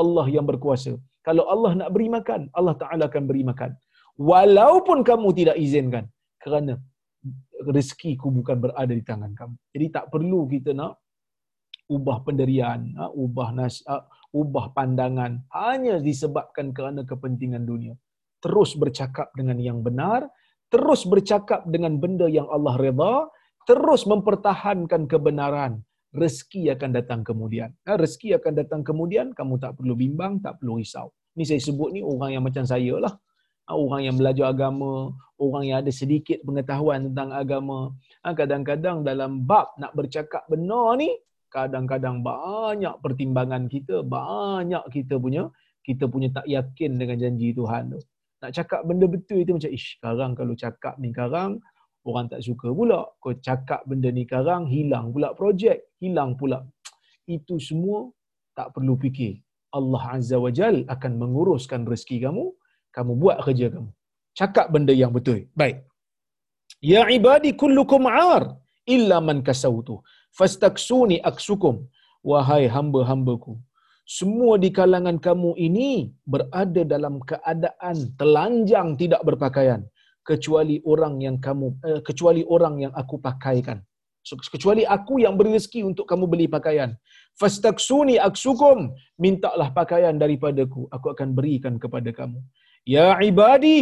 Allah yang berkuasa. Kalau Allah nak beri makan, Allah Taala akan beri makan. Walaupun kamu tidak izinkan kerana rezekiku bukan berada di tangan kamu. Jadi tak perlu kita nak ubah penderian, ubah nas, ha, ubah pandangan hanya disebabkan kerana kepentingan dunia. Terus bercakap dengan yang benar, terus bercakap dengan benda yang Allah redha, terus mempertahankan kebenaran. Rezeki akan datang kemudian. Ha, rezeki akan datang kemudian, kamu tak perlu bimbang, tak perlu risau. Ni saya sebut ni orang yang macam saya lah. Orang yang belajar agama, orang yang ada sedikit pengetahuan tentang agama. Kadang-kadang dalam bab nak bercakap benar ni, kadang-kadang banyak pertimbangan kita, banyak kita punya kita punya tak yakin dengan janji Tuhan tu. Nak cakap benda betul itu macam ish, sekarang kalau cakap ni sekarang orang tak suka pula. Kau cakap benda ni sekarang hilang pula projek, hilang pula. Itu semua tak perlu fikir. Allah Azza wa Jal akan menguruskan rezeki kamu, kamu buat kerja kamu. Cakap benda yang betul. Baik. Ya ibadi kullukum ar illa man kasautu fastaksuni aksukum wahai hamba-hambaku semua di kalangan kamu ini berada dalam keadaan telanjang tidak berpakaian kecuali orang yang kamu eh, kecuali orang yang aku pakaikan so, kecuali aku yang beri rezeki untuk kamu beli pakaian fastaksuni aksukum mintalah pakaian daripadaku aku akan berikan kepada kamu ya ibadi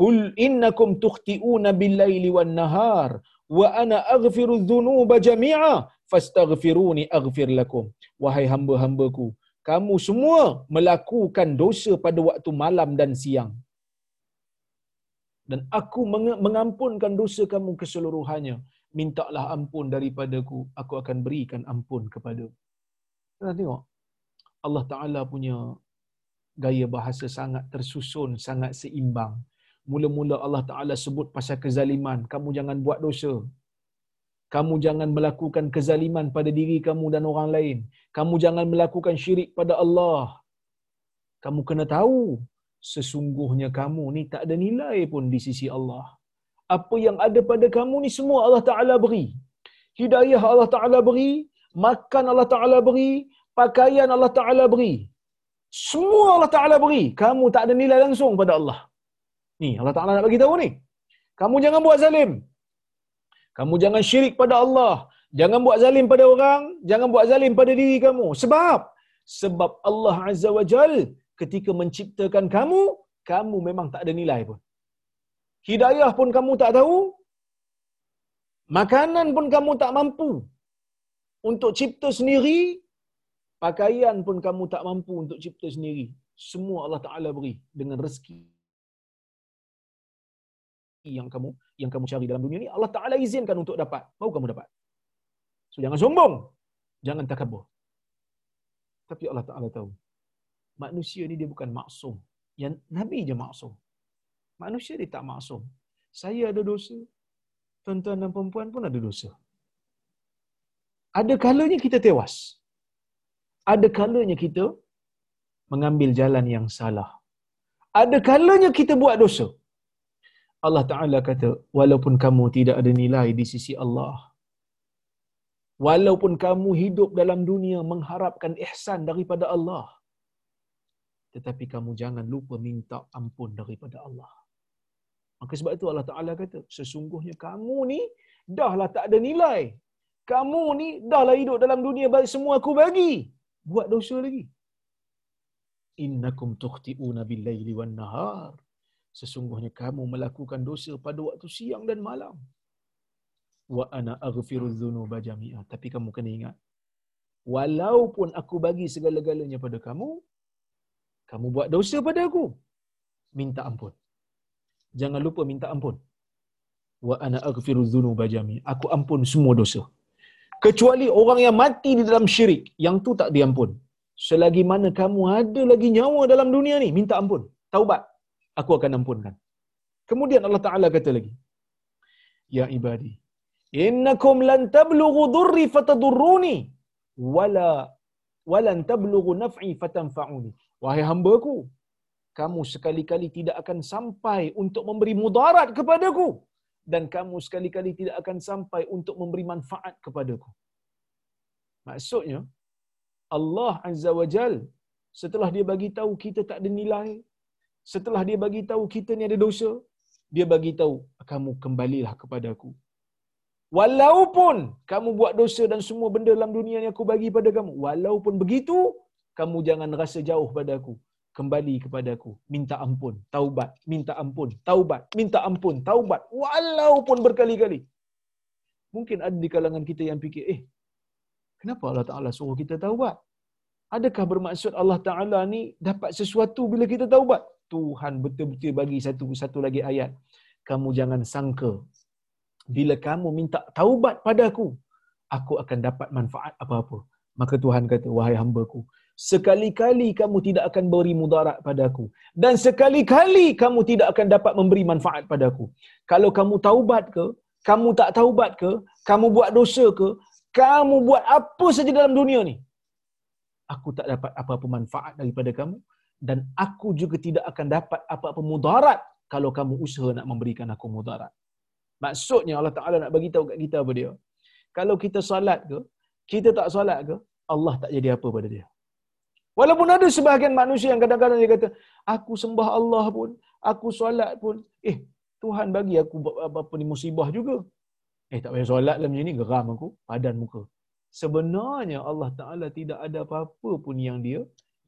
kul innakum tukhti'una bil-laili wan-nahar wa ana aghfiru dhunuba jami'a fastaghfiruni aghfir lakum. Wahai hamba-hambaku kamu semua melakukan dosa pada waktu malam dan siang. Dan aku mengampunkan dosa kamu keseluruhannya. Mintalah ampun daripadaku aku akan berikan ampun kepada kita tengok. Allah Taala punya gaya bahasa sangat tersusun sangat seimbang mula-mula Allah Taala sebut pasal kezaliman kamu jangan buat dosa kamu jangan melakukan kezaliman pada diri kamu dan orang lain. Kamu jangan melakukan syirik pada Allah. Kamu kena tahu, sesungguhnya kamu ni tak ada nilai pun di sisi Allah. Apa yang ada pada kamu ni semua Allah Ta'ala beri. Hidayah Allah Ta'ala beri, makan Allah Ta'ala beri, pakaian Allah Ta'ala beri. Semua Allah Ta'ala beri. Kamu tak ada nilai langsung pada Allah. Ni Allah Ta'ala nak bagi tahu ni. Kamu jangan buat zalim. Kamu jangan syirik pada Allah. Jangan buat zalim pada orang. Jangan buat zalim pada diri kamu. Sebab? Sebab Allah Azza wa Jal ketika menciptakan kamu, kamu memang tak ada nilai pun. Hidayah pun kamu tak tahu. Makanan pun kamu tak mampu. Untuk cipta sendiri, pakaian pun kamu tak mampu untuk cipta sendiri. Semua Allah Ta'ala beri dengan rezeki yang kamu yang kamu cari dalam dunia ni Allah Taala izinkan untuk dapat. Baru kamu dapat? So jangan sombong. Jangan takabur tapi Allah Taala tahu manusia ni dia bukan maksum. Yang nabi je maksum. Manusia dia tak maksum. Saya ada dosa tuan-tuan dan puan pun ada dosa. Ada kalanya kita tewas ada kalanya kita mengambil jalan yang salah ada kalanya kita buat dosa Allah Ta'ala kata, walaupun kamu tidak ada nilai di sisi Allah, walaupun kamu hidup dalam dunia mengharapkan ihsan daripada Allah, tetapi kamu jangan lupa minta ampun daripada Allah. Maka sebab itu Allah Ta'ala kata, sesungguhnya kamu ni dahlah tak ada nilai. Kamu ni dahlah hidup dalam dunia bagi semua aku bagi. Buat dosa lagi. Innakum tukhti'una bil-laili wan-nahar sesungguhnya kamu melakukan dosa pada waktu siang dan malam wa ana aghfiru dzunuba jami'a tapi kamu kena ingat walaupun aku bagi segala-galanya pada kamu Kamu buat dosa pada aku. Minta ampun. Jangan lupa minta ampun. Wa ana aghfiru dzunuba jami. Aku ampun semua dosa. Kecuali orang yang mati di dalam syirik, yang tu tak diampun. Selagi mana kamu ada lagi nyawa dalam dunia ni, minta ampun. Taubat. Aku akan ampunkan. Kemudian Allah Ta'ala kata lagi. Ya ibadi. Innakum lan tablughu dhurri fatadurruni. Wala walan tablughu naf'i fatanfa'uni. Wahai hamba-Ku, kamu sekali-kali tidak akan sampai untuk memberi mudarat kepadaku dan kamu sekali-kali tidak akan sampai untuk memberi manfaat kepadaku. Maksudnya Allah Azza wa Jal setelah dia bagi tahu kita tak ada nilai, setelah dia bagi tahu kita ni ada dosa, dia bagi tahu kamu kembalilah kepadaku. Walaupun kamu buat dosa dan semua benda dalam dunia ni aku bagi pada kamu, walaupun begitu, kamu jangan rasa jauh pada aku. Kembali kepada aku. Minta ampun. Taubat. Minta ampun. Taubat. Minta ampun. Taubat. Walaupun berkali-kali. Mungkin ada di kalangan kita yang fikir, eh, kenapa Allah Ta'ala suruh kita taubat? Adakah bermaksud Allah Ta'ala ni dapat sesuatu bila kita taubat? Tuhan betul-betul bagi satu satu lagi ayat. Kamu jangan sangka bila kamu minta taubat pada aku, akan dapat manfaat apa-apa. Maka Tuhan kata, wahai hambaku, sekali-kali kamu tidak akan beri mudarat padaku. Dan sekali-kali kamu tidak akan dapat memberi manfaat padaku. Kalau kamu taubat ke kamu tak taubat ke kamu buat dosa ke kamu buat apa saja dalam dunia ni aku tak dapat apa-apa manfaat daripada kamu. Dan aku juga tidak akan dapat apa-apa mudarat kalau kamu usaha nak memberikan aku mudarat. Maksudnya Allah Taala nak bagi tahu kat kita apa dia? Kalau kita solat ke kita tak solat ke Allah tak jadi apa pada dia Walaupun ada sebahagian manusia yang kadang-kadang dia kata, aku sembah Allah pun, aku solat pun, eh Tuhan bagi aku apa ni musibah juga. Eh tak payah solat lah macam ni, geram aku, padan muka. Sebenarnya Allah Ta'ala tidak ada apa-apa pun yang dia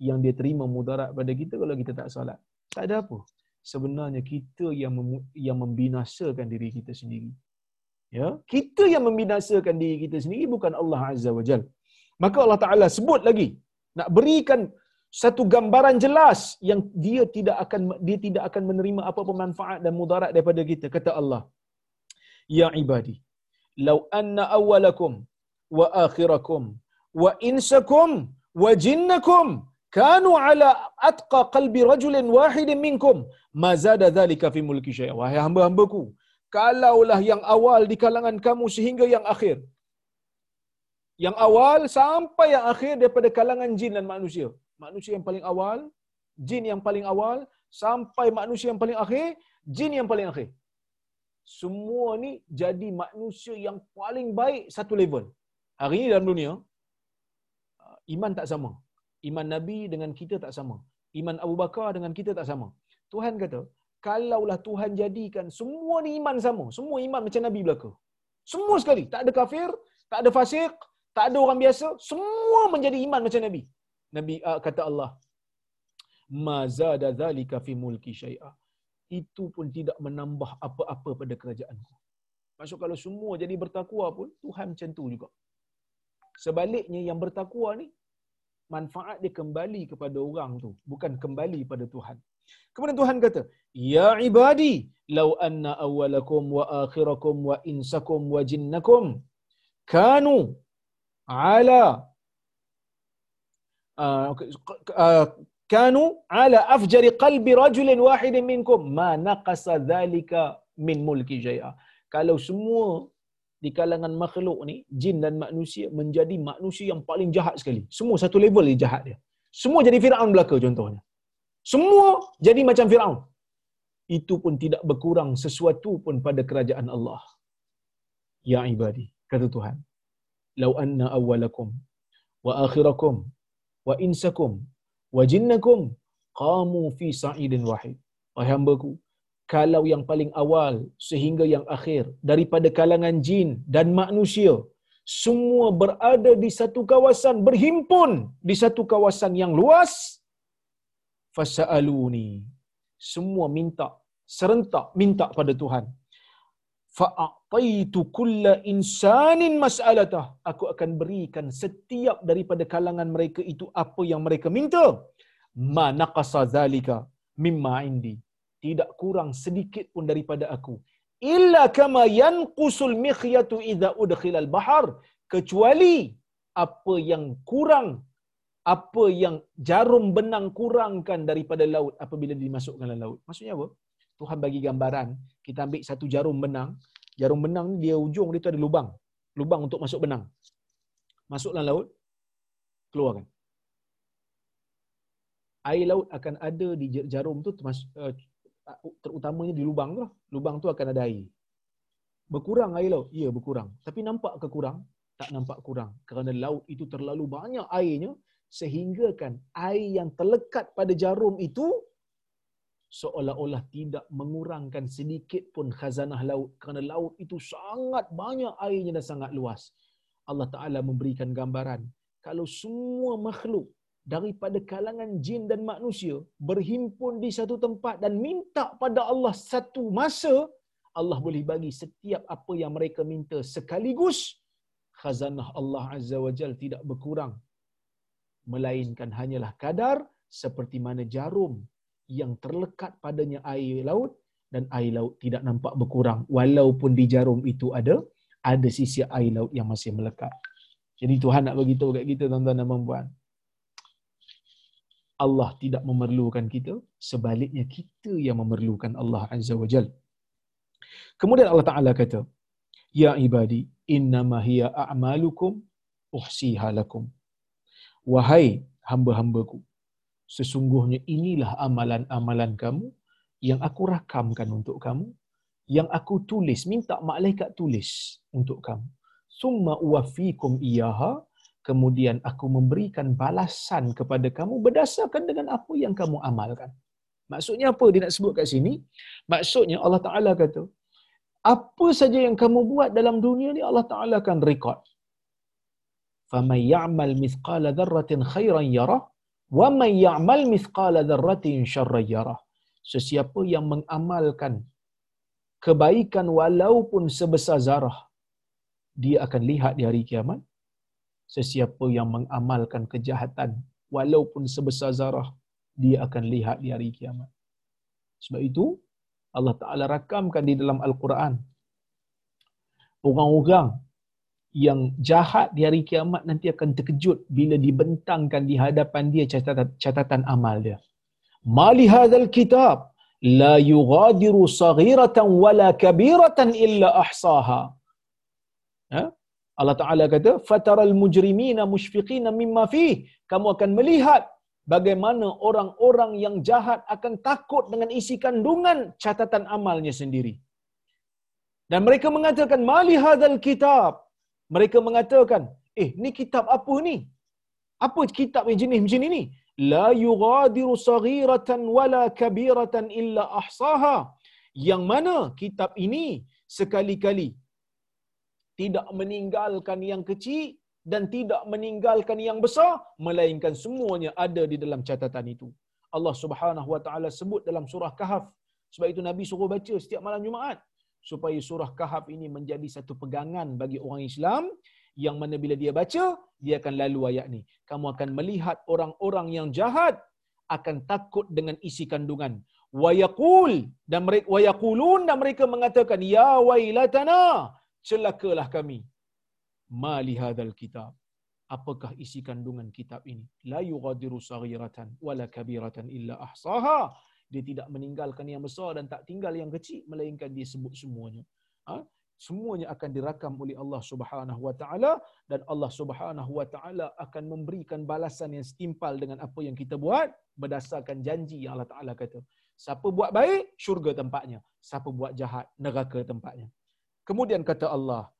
yang dia terima mudarat pada kita kalau kita tak solat. Tak ada apa. Sebenarnya kita yang mem- yang membinasakan diri kita sendiri. Ya, kita yang membinasakan diri kita sendiri bukan Allah Azza wa Jal. Maka Allah Ta'ala sebut lagi nak berikan satu gambaran jelas yang dia tidak akan dia tidak akan menerima apa-apa manfaat dan mudarat daripada kita kata Allah. Ya ibadi law anna awwalakum wa akhirakum wa insakum wa jinnakum kanu ala atqa qalbi rajulin wahidin minkum ma zada dhalika fi mulki syai'a wahai hamba-hambaku kalaulah yang awal di kalangan kamu sehingga yang akhir yang awal sampai yang akhir daripada kalangan jin dan manusia. Manusia yang paling awal, jin yang paling awal, sampai manusia yang paling akhir, jin yang paling akhir. Semua ni jadi manusia yang paling baik satu level. Hari ini dalam dunia, uh, iman tak sama. Iman Nabi dengan kita tak sama. Iman Abu Bakar dengan kita tak sama. Tuhan kata, kalaulah Tuhan jadikan semua ni iman sama, semua iman macam Nabi belaka. Semua sekali, tak ada kafir, tak ada fasik, tak ada orang biasa, semua menjadi iman macam Nabi. Nabi uh, kata Allah, "Ma zada zalika fi mulki syai'a." Itu pun tidak menambah apa-apa pada kerajaanku. Maksud kalau semua jadi bertakwa pun Tuhan macam tu juga. Sebaliknya yang bertakwa ni manfaat dia kembali kepada orang tu, bukan kembali pada Tuhan. Kemudian Tuhan kata, "Ya ibadi, law anna awwalakum wa akhirakum wa insakum wa jinnakum kanu ala kanu ala afjari qalbi rajulin wahidin minkum ma naqasa dhalika min mulki jaya kalau semua di kalangan makhluk ni jin dan manusia menjadi manusia yang paling jahat sekali. Semua satu level dia jahat dia. Semua jadi Firaun belaka contohnya. Semua jadi macam Firaun. Itu pun tidak berkurang sesuatu pun pada kerajaan Allah. Ya ibadi kata Tuhan wa akhirakum wa insakum wa jinnakum qamu fi sa'idin wahid wahai hambaku kalau yang paling awal sehingga yang akhir daripada kalangan jin dan manusia semua berada di satu kawasan berhimpun di satu kawasan yang luas fasaluni semua minta serentak minta pada Tuhan fa'ataitu kulla insanin mas'alatah. Aku akan berikan setiap daripada kalangan mereka itu apa yang mereka minta. Ma naqasa zalika mimma indi. Tidak kurang sedikit pun daripada aku. Illa kama yanqusul mikhyatu idza udkhilal bahar. Kecuali apa yang kurang apa yang jarum benang kurangkan daripada laut apabila dimasukkan dalam laut. Maksudnya apa? Tuhan bagi gambaran kita ambil satu jarum benang jarum benang dia ujung dia tu ada lubang. Lubang untuk masuk benang. Masuk dalam laut keluarkan. Air laut akan ada di jarum tu uh, terutamanya di lubang tu lah. lubang tu akan ada air. Berkurang air laut? Ya berkurang. Tapi nampak ke kurang? Tak nampak kurang. Kerana laut itu terlalu banyak airnya sehingga kan air yang terlekat pada jarum itu seolah-olah tidak mengurangkan sedikit pun khazanah laut kerana laut itu sangat banyak airnya dan sangat luas. Allah Taala memberikan gambaran kalau semua makhluk daripada kalangan jin dan manusia berhimpun di satu tempat dan minta pada Allah satu masa Allah boleh bagi setiap apa yang mereka minta sekaligus khazanah Allah Azza wa Jal tidak berkurang. Melainkan hanyalah kadar seperti mana jarum yang terlekat padanya air laut dan air laut tidak nampak berkurang walaupun di jarum itu ada ada sisi air laut yang masih melekat. Jadi Tuhan nak bagi tahu kat kita tuan-tuan dan puan Allah tidak memerlukan kita, sebaliknya kita yang memerlukan Allah Azza wa Jal. Kemudian Allah Ta'ala kata, Ya ibadi, innama hiya a'malukum uhsiha lakum. Wahai hamba-hambaku, sesungguhnya inilah amalan-amalan kamu yang aku rakamkan untuk kamu, yang aku tulis, minta malaikat tulis untuk kamu. Summa uwafikum iyaha, kemudian aku memberikan balasan kepada kamu berdasarkan dengan apa yang kamu amalkan. Maksudnya apa dia nak sebut kat sini? Maksudnya Allah Ta'ala kata, apa saja yang kamu buat dalam dunia ni Allah Ta'ala akan rekod. فَمَنْ يَعْمَلْ مِثْقَالَ ذَرَّةٍ خَيْرًا يَرَهُ wa may ya'mal mithqala dzarratin syarra yara sesiapa yang mengamalkan kebaikan walaupun sebesar zarah dia akan lihat di hari kiamat. Sesiapa yang mengamalkan kejahatan walaupun sebesar zarah dia akan lihat di hari kiamat. Sebab itu Allah Taala rakamkan di dalam al-Quran. Orang-orang yang jahat di hari kiamat nanti akan terkejut bila dibentangkan di hadapan dia catatan, catatan amal dia. Mali hadzal kitab la yughadiru saghiratan wala kabiratan illa ahsaha. Ha? Allah Taala kata fataral mujrimina mushfiqina mimma fi kamu akan melihat bagaimana orang-orang yang jahat akan takut dengan isi kandungan catatan amalnya sendiri. Dan mereka mengatakan mali hadzal kitab mereka mengatakan eh ni kitab apa ni apa kitab yang jenis macam ni la yughadiru saghiratan wala kabiratan illa ahsaha yang mana kitab ini sekali-kali tidak meninggalkan yang kecil dan tidak meninggalkan yang besar melainkan semuanya ada di dalam catatan itu. Allah Subhanahu wa taala sebut dalam surah Kahf. Sebab itu Nabi suruh baca setiap malam Jumaat supaya surah Kahf ini menjadi satu pegangan bagi orang Islam yang mana bila dia baca dia akan lalu ayat ni. Kamu akan melihat orang-orang yang jahat akan takut dengan isi kandungan. Wa yaqul dan mereka wa yaqulun dan mereka mengatakan ya wailatana celakalah kami. Mali hadzal kitab. Apakah isi kandungan kitab ini? La yughadiru saghiratan wala kabiratan illa ahsaha. Dia tidak meninggalkan yang besar dan tak tinggal yang kecil melainkan dia sebut semuanya. Ha? Semuanya akan dirakam oleh Allah Subhanahu wa taala dan Allah Subhanahu wa taala akan memberikan balasan yang setimpal dengan apa yang kita buat berdasarkan janji yang Allah Taala kata. Siapa buat baik, syurga tempatnya. Siapa buat jahat, neraka tempatnya. Kemudian kata Allah,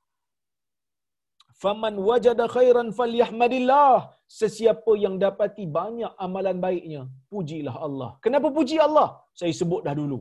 "Faman wajada khairan falyahmadillah." Sesiapa yang dapati banyak amalan baiknya, pujilah Allah. Kenapa puji Allah? Saya sebut dah dulu.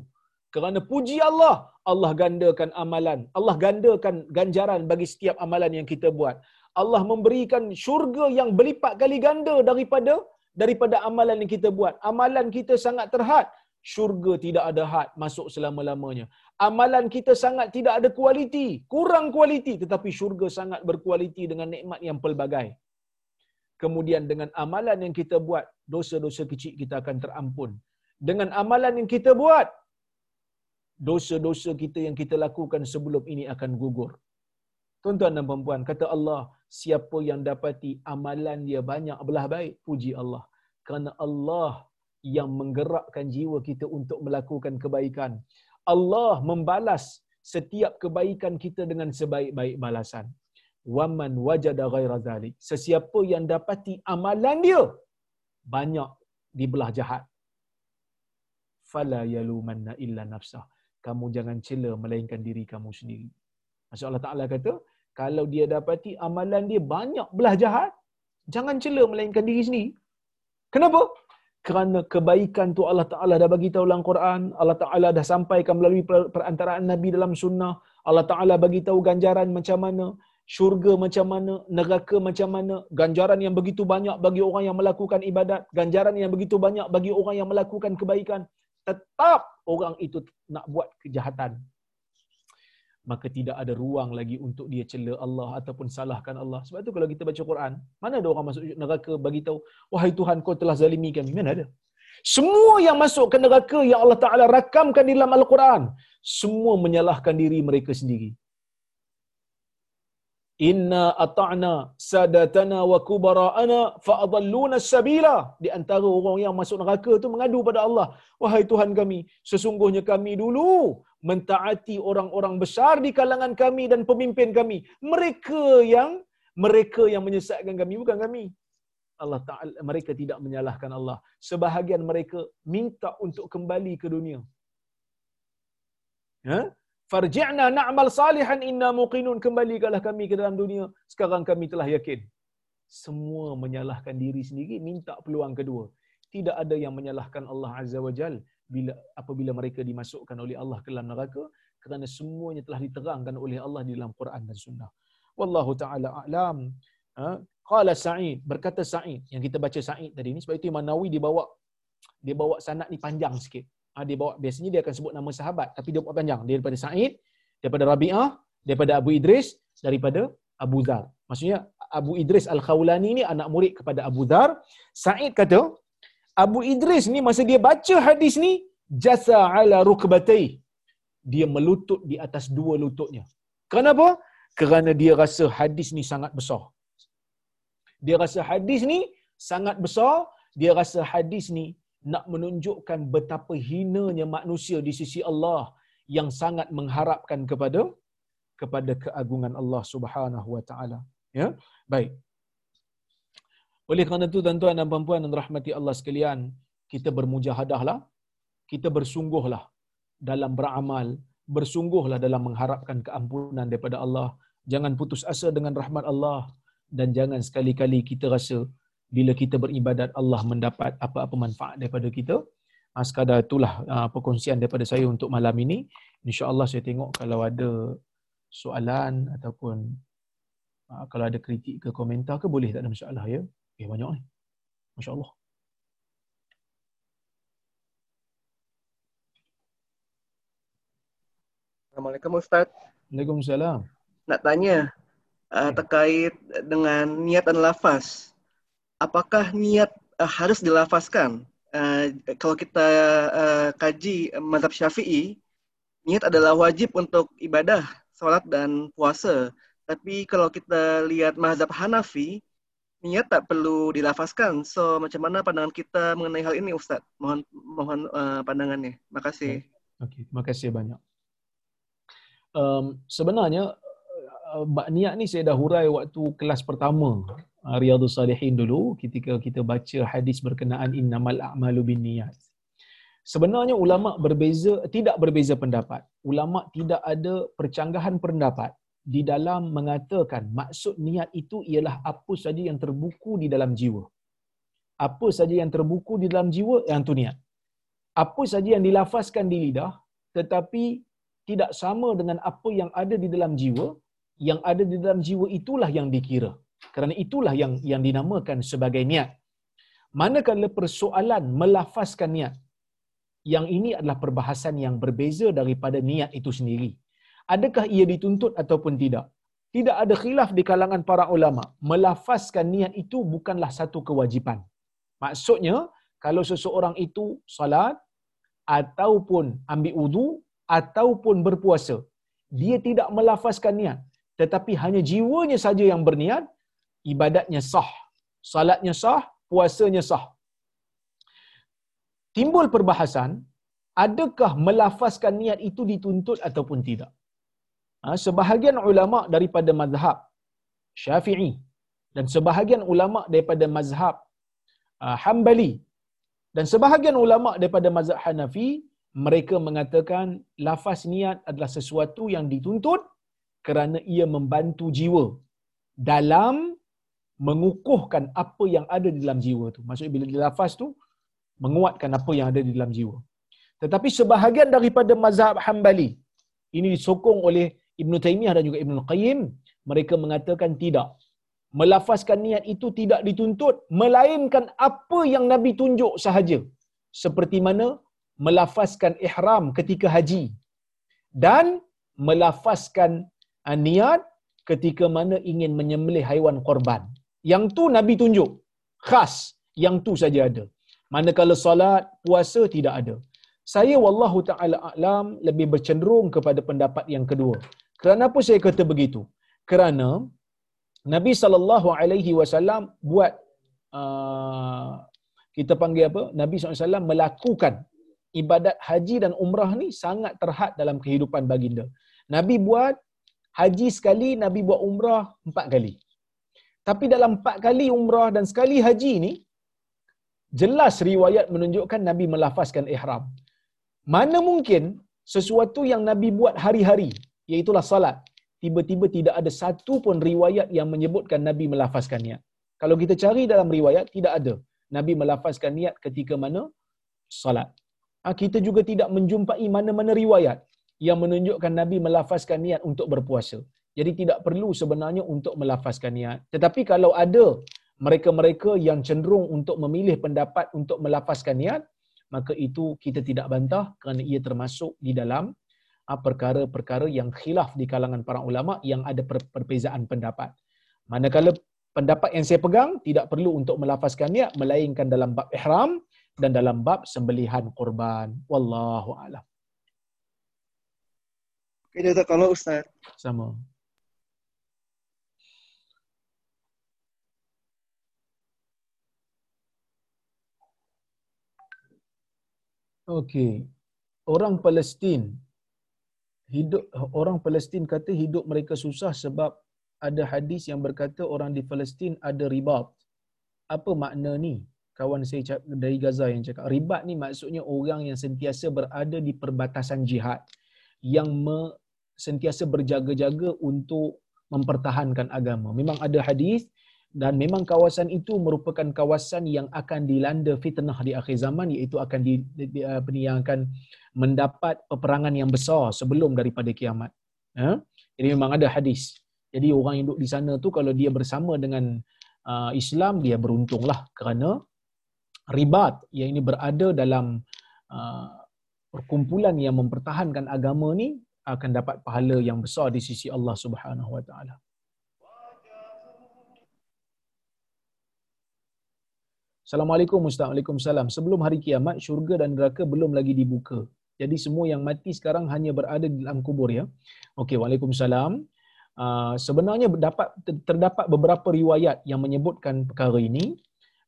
Kerana puji Allah, Allah gandakan amalan. Allah gandakan ganjaran bagi setiap amalan yang kita buat. Allah memberikan syurga yang berlipat kali ganda daripada daripada amalan yang kita buat. Amalan kita sangat terhad, syurga tidak ada had masuk selama-lamanya. Amalan kita sangat tidak ada kualiti, kurang kualiti tetapi syurga sangat berkualiti dengan nikmat yang pelbagai. kemudian dengan amalan yang kita buat dosa-dosa kecil kita akan terampun dengan amalan yang kita buat dosa-dosa kita yang kita lakukan sebelum ini akan gugur tuan-tuan dan puan kata Allah siapa yang dapati amalan dia banyak belah baik puji Allah kerana Allah yang menggerakkan jiwa kita untuk melakukan kebaikan. Allah membalas setiap kebaikan kita dengan sebaik-baik balasan. Waman wajada ghaira zalik. Sesiapa yang dapati amalan dia banyak dibelah jahat. Fala yalumanna illa nafsah. Kamu jangan cela melainkan diri kamu sendiri. Masya Allah Ta'ala kata, kalau dia dapati amalan dia banyak belah jahat, jangan cela melainkan diri sendiri. Kenapa? Kerana kebaikan tu Allah Ta'ala dah bagi tahu dalam Quran, Allah Ta'ala dah sampaikan melalui perantaraan Nabi dalam sunnah, Allah Ta'ala bagi tahu ganjaran macam mana, syurga macam mana, neraka macam mana, ganjaran yang begitu banyak bagi orang yang melakukan ibadat, ganjaran yang begitu banyak bagi orang yang melakukan kebaikan, tetap orang itu nak buat kejahatan. Maka tidak ada ruang lagi untuk dia cela Allah ataupun salahkan Allah. Sebab tu kalau kita baca Quran, mana ada orang masuk neraka bagi tahu, wahai Tuhan kau telah zalimi kami. Mana ada? Semua yang masuk ke neraka yang Allah Ta'ala rakamkan di dalam Al-Quran, semua menyalahkan diri mereka sendiri. Inna ata'na sadatana wa kubara'ana fa'adalluna sabila. Di antara orang yang masuk neraka tu mengadu pada Allah. Wahai Tuhan kami, sesungguhnya kami dulu mentaati orang-orang besar di kalangan kami dan pemimpin kami. Mereka yang mereka yang menyesatkan kami, bukan kami. Allah Ta'ala, mereka tidak menyalahkan Allah. Sebahagian mereka minta untuk kembali ke dunia. Ha? farji'na na'mal salihan inna muqinun kembalikanlah kami ke dalam dunia sekarang kami telah yakin semua menyalahkan diri sendiri minta peluang kedua tidak ada yang menyalahkan Allah azza wajal bila apabila mereka dimasukkan oleh Allah ke dalam neraka kerana semuanya telah diterangkan oleh Allah di dalam Quran dan sunnah. Wallahu taala a'lam. Ha? qala sa'id berkata sa'id yang kita baca sa'id tadi ni sebab itu Imam Nawawi dibawa dia bawa sanad ni panjang sikit. Ha, dia bawa biasanya dia akan sebut nama sahabat tapi dia buat panjang. Dia daripada Sa'id daripada Rabi'ah daripada Abu Idris daripada Abu Dhar maksudnya Abu Idris Al-Khawlani ni anak murid kepada Abu Dhar Sa'id kata Abu Idris ni masa dia baca hadis ni jasa ala rukbatai dia melutut di atas dua lututnya. Kenapa? Kerana dia rasa hadis ni sangat besar. Dia rasa hadis ni sangat besar dia rasa hadis ni nak menunjukkan betapa hinanya manusia di sisi Allah yang sangat mengharapkan kepada kepada keagungan Allah Subhanahu wa taala. Ya? Baik oleh kerana itu tuan-tuan dan puan-puan dan rahmati Allah sekalian kita bermujahadahlah kita bersungguhlah dalam beramal bersungguhlah dalam mengharapkan keampunan daripada Allah jangan putus asa dengan rahmat Allah dan jangan sekali-kali kita rasa bila kita beribadat Allah mendapat apa-apa manfaat daripada kita. Ha, sekadar itulah uh, perkongsian daripada saya untuk malam ini. InsyaAllah saya tengok kalau ada soalan ataupun uh, kalau ada kritik ke komentar ke boleh tak ada masalah ya. Eh banyak ni. Masya Allah. Assalamualaikum Ustaz. Waalaikumsalam. Nak tanya uh, terkait dengan niat dan lafaz apakah niat uh, harus dilafazkan? Uh, kalau kita uh, kaji mazhab Syafi'i, niat adalah wajib untuk ibadah, salat dan puasa. Tapi kalau kita lihat mazhab Hanafi, niat tak perlu dilafazkan. So macam mana pandangan kita mengenai hal ini Ustaz? Mohon mohon uh, pandangannya. Makasih. Okey, okay. terima kasih banyak. Um, sebenarnya uh, niat ni saya dah hurai waktu kelas pertama Ah, Riyadhus Salihin dulu ketika kita baca hadis berkenaan innamal a'malu binniyat. Sebenarnya ulama berbeza tidak berbeza pendapat. Ulama tidak ada percanggahan pendapat di dalam mengatakan maksud niat itu ialah apa saja yang terbuku di dalam jiwa. Apa saja yang terbuku di dalam jiwa yang tu niat. Apa saja yang dilafazkan di lidah tetapi tidak sama dengan apa yang ada di dalam jiwa, yang ada di dalam jiwa itulah yang dikira. Kerana itulah yang yang dinamakan sebagai niat. Manakala persoalan melafazkan niat, yang ini adalah perbahasan yang berbeza daripada niat itu sendiri. Adakah ia dituntut ataupun tidak? tidak ada khilaf di kalangan para ulama. Melafazkan niat itu bukanlah satu kewajipan. Maksudnya, kalau seseorang itu salat ataupun ambil wudu ataupun berpuasa, dia tidak melafazkan niat, tetapi hanya jiwanya saja yang berniat, ibadatnya sah. Salatnya sah, puasanya sah. Timbul perbahasan, adakah melafazkan niat itu dituntut ataupun tidak? Ha, sebahagian ulama daripada mazhab Syafi'i dan sebahagian ulama daripada mazhab Hambali dan sebahagian ulama daripada mazhab Hanafi mereka mengatakan lafaz niat adalah sesuatu yang dituntut kerana ia membantu jiwa dalam mengukuhkan apa yang ada di dalam jiwa tu. Maksudnya bila dilafaz tu menguatkan apa yang ada di dalam jiwa. Tetapi sebahagian daripada mazhab Hambali ini disokong oleh Ibn Taymiyah dan juga Ibn Qayyim mereka mengatakan tidak. Melafazkan niat itu tidak dituntut melainkan apa yang Nabi tunjuk sahaja. Seperti mana melafazkan ihram ketika haji dan melafazkan uh, niat ketika mana ingin menyembelih haiwan korban. Yang tu Nabi tunjuk. Khas. Yang tu saja ada. Manakala solat, puasa tidak ada. Saya wallahu taala alam lebih bercenderung kepada pendapat yang kedua. Kenapa saya kata begitu? Kerana Nabi sallallahu alaihi wasallam buat uh, kita panggil apa? Nabi SAW melakukan ibadat haji dan umrah ni sangat terhad dalam kehidupan baginda. Nabi buat haji sekali, Nabi buat umrah empat kali. Tapi dalam empat kali umrah dan sekali haji ni, jelas riwayat menunjukkan Nabi melafazkan ihram. Mana mungkin sesuatu yang Nabi buat hari-hari, iaitulah salat, tiba-tiba tidak ada satu pun riwayat yang menyebutkan Nabi melafazkan niat. Kalau kita cari dalam riwayat, tidak ada. Nabi melafazkan niat ketika mana? Salat. Ha, kita juga tidak menjumpai mana-mana riwayat yang menunjukkan Nabi melafazkan niat untuk berpuasa. Jadi tidak perlu sebenarnya untuk melafazkan niat. Tetapi kalau ada mereka-mereka yang cenderung untuk memilih pendapat untuk melafazkan niat, maka itu kita tidak bantah kerana ia termasuk di dalam ah, perkara-perkara yang khilaf di kalangan para ulama yang ada perbezaan pendapat. Manakala pendapat yang saya pegang tidak perlu untuk melafazkan niat melainkan dalam bab ihram dan dalam bab sembelihan korban. Wallahu a'lam. Okay, kalau Ustaz. Sama. Okey. Orang Palestin hidup orang Palestin kata hidup mereka susah sebab ada hadis yang berkata orang di Palestin ada ribat. Apa makna ni? Kawan saya dari Gaza yang cakap ribat ni maksudnya orang yang sentiasa berada di perbatasan jihad yang me, sentiasa berjaga-jaga untuk mempertahankan agama. Memang ada hadis dan memang kawasan itu merupakan kawasan yang akan dilanda fitnah di akhir zaman iaitu akan di, di, apa ni yang akan mendapat peperangan yang besar sebelum daripada kiamat. Ha? Jadi memang ada hadis. Jadi orang yang duduk di sana tu kalau dia bersama dengan uh, Islam dia beruntunglah kerana ribat yang ini berada dalam uh, perkumpulan yang mempertahankan agama ni akan dapat pahala yang besar di sisi Allah Subhanahu Wa Taala. Assalamualaikum Ustaz. Waalaikumsalam. Sebelum hari kiamat, syurga dan neraka belum lagi dibuka. Jadi semua yang mati sekarang hanya berada di dalam kubur ya. Okey, Waalaikumsalam. Uh, sebenarnya dapat terdapat beberapa riwayat yang menyebutkan perkara ini.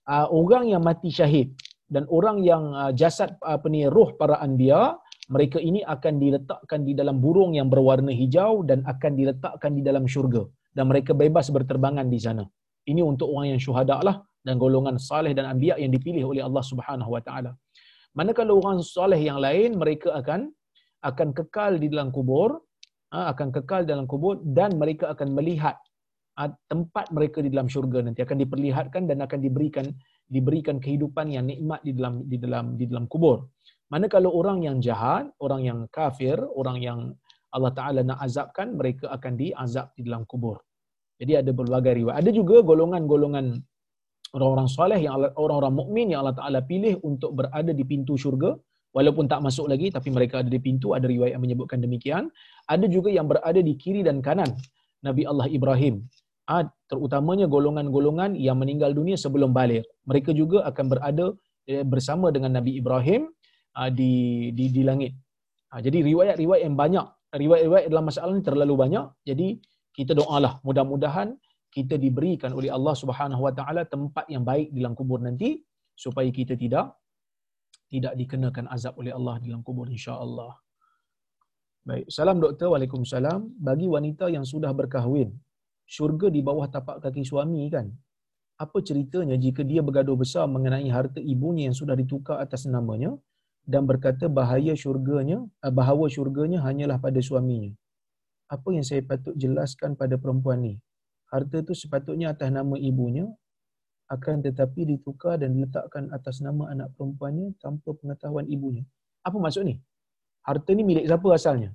Uh, orang yang mati syahid dan orang yang uh, jasad apa ni roh para anbiya, mereka ini akan diletakkan di dalam burung yang berwarna hijau dan akan diletakkan di dalam syurga dan mereka bebas berterbangan di sana. Ini untuk orang yang syuhada lah dan golongan saleh dan anbiya yang dipilih oleh Allah Subhanahu wa taala. Manakala orang saleh yang lain mereka akan akan kekal di dalam kubur, ha, akan kekal dalam kubur dan mereka akan melihat ha, tempat mereka di dalam syurga nanti akan diperlihatkan dan akan diberikan diberikan kehidupan yang nikmat di dalam di dalam di dalam kubur. Manakala orang yang jahat, orang yang kafir, orang yang Allah Taala nak azabkan, mereka akan diazab di dalam kubur. Jadi ada berbagai riwayat. Ada juga golongan-golongan orang-orang soleh yang orang-orang mukmin yang Allah Taala pilih untuk berada di pintu syurga walaupun tak masuk lagi tapi mereka ada di pintu ada riwayat yang menyebutkan demikian ada juga yang berada di kiri dan kanan Nabi Allah Ibrahim. Ah, terutamanya golongan-golongan yang meninggal dunia sebelum balik. Mereka juga akan berada eh, bersama dengan Nabi Ibrahim ah, di di di langit. Ah, jadi riwayat-riwayat yang banyak, riwayat-riwayat dalam masalah ini terlalu banyak. Jadi kita doalah mudah-mudahan kita diberikan oleh Allah Subhanahu Wa Taala tempat yang baik di dalam kubur nanti supaya kita tidak tidak dikenakan azab oleh Allah di dalam kubur insya-Allah. Baik, salam doktor. Waalaikumsalam. Bagi wanita yang sudah berkahwin, syurga di bawah tapak kaki suami kan? Apa ceritanya jika dia bergaduh besar mengenai harta ibunya yang sudah ditukar atas namanya dan berkata bahaya syurganya, eh, bahawa syurganya hanyalah pada suaminya? Apa yang saya patut jelaskan pada perempuan ni? Harta itu sepatutnya atas nama ibunya akan tetapi ditukar dan diletakkan atas nama anak perempuannya tanpa pengetahuan ibunya. Apa maksud ni? Harta ni milik siapa asalnya?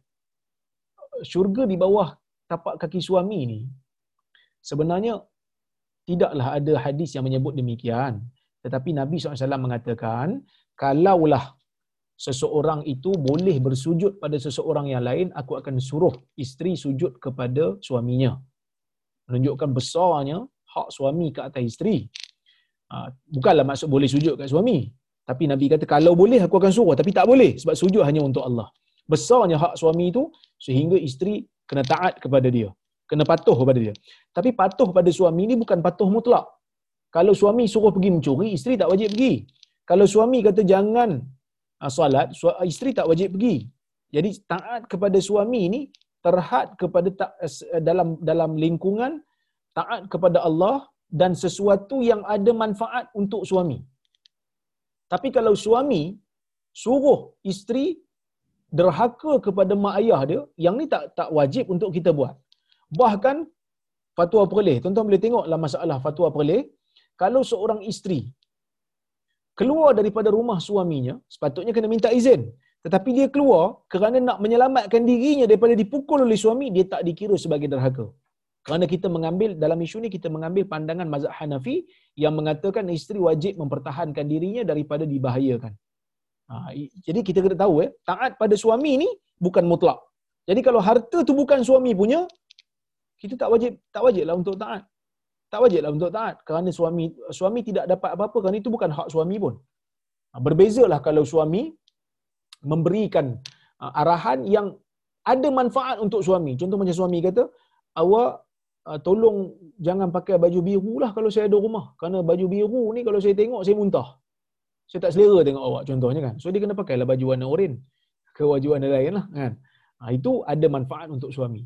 Syurga di bawah tapak kaki suami ni sebenarnya tidaklah ada hadis yang menyebut demikian. Tetapi Nabi SAW mengatakan, kalaulah seseorang itu boleh bersujud pada seseorang yang lain, aku akan suruh isteri sujud kepada suaminya. Menunjukkan besarnya hak suami ke atas isteri. Ha, bukanlah maksud boleh sujud kat suami. Tapi Nabi kata kalau boleh aku akan suruh tapi tak boleh sebab sujud hanya untuk Allah. Besarnya hak suami itu sehingga isteri kena taat kepada dia. Kena patuh kepada dia. Tapi patuh pada suami ini bukan patuh mutlak. Kalau suami suruh pergi mencuri, isteri tak wajib pergi. Kalau suami kata jangan uh, solat, isteri tak wajib pergi. Jadi taat kepada suami ini terhad kepada ta- dalam dalam lingkungan taat kepada Allah dan sesuatu yang ada manfaat untuk suami. Tapi kalau suami suruh isteri derhaka kepada mak ayah dia, yang ni tak tak wajib untuk kita buat. Bahkan fatwa perleh, tuan-tuan boleh tengok dalam masalah fatwa perleh, kalau seorang isteri keluar daripada rumah suaminya, sepatutnya kena minta izin. Tetapi dia keluar kerana nak menyelamatkan dirinya daripada dipukul oleh suami, dia tak dikira sebagai derhaka. Kerana kita mengambil dalam isu ni kita mengambil pandangan mazhab Hanafi yang mengatakan isteri wajib mempertahankan dirinya daripada dibahayakan. Ha, jadi kita kena tahu eh, taat pada suami ni bukan mutlak. Jadi kalau harta tu bukan suami punya, kita tak wajib tak wajiblah untuk taat. Tak wajiblah untuk taat kerana suami suami tidak dapat apa-apa kerana itu bukan hak suami pun. Ha, berbezalah kalau suami memberikan uh, arahan yang ada manfaat untuk suami. Contoh macam suami kata, awak uh, tolong jangan pakai baju biru lah kalau saya ada rumah. Kerana baju biru ni kalau saya tengok saya muntah. Saya tak selera tengok awak contohnya kan. So dia kena pakailah baju warna oren ke baju warna lain lah kan. Ha, itu ada manfaat untuk suami.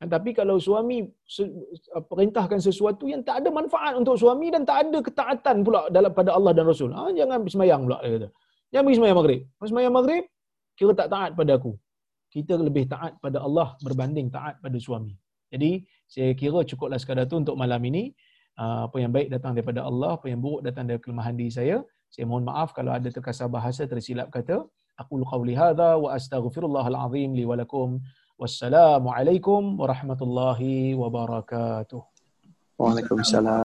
Ha, tapi kalau suami uh, perintahkan sesuatu yang tak ada manfaat untuk suami dan tak ada ketaatan pula dalam pada Allah dan Rasul. Ha, jangan semayang pula dia kata. Jangan pergi semayang maghrib. Semayang maghrib, kira tak taat pada aku. Kita lebih taat pada Allah berbanding taat pada suami. Jadi saya kira cukuplah sekadar tu untuk malam ini. Ah, apa yang baik datang daripada Allah, apa yang buruk datang dari kelemahan diri saya. Saya mohon maaf kalau ada terkasar bahasa tersilap kata. Aku qauli hadza wa astaghfirullahal azim li wa lakum. Wassalamualaikum warahmatullahi wabarakatuh. Waalaikumsalam.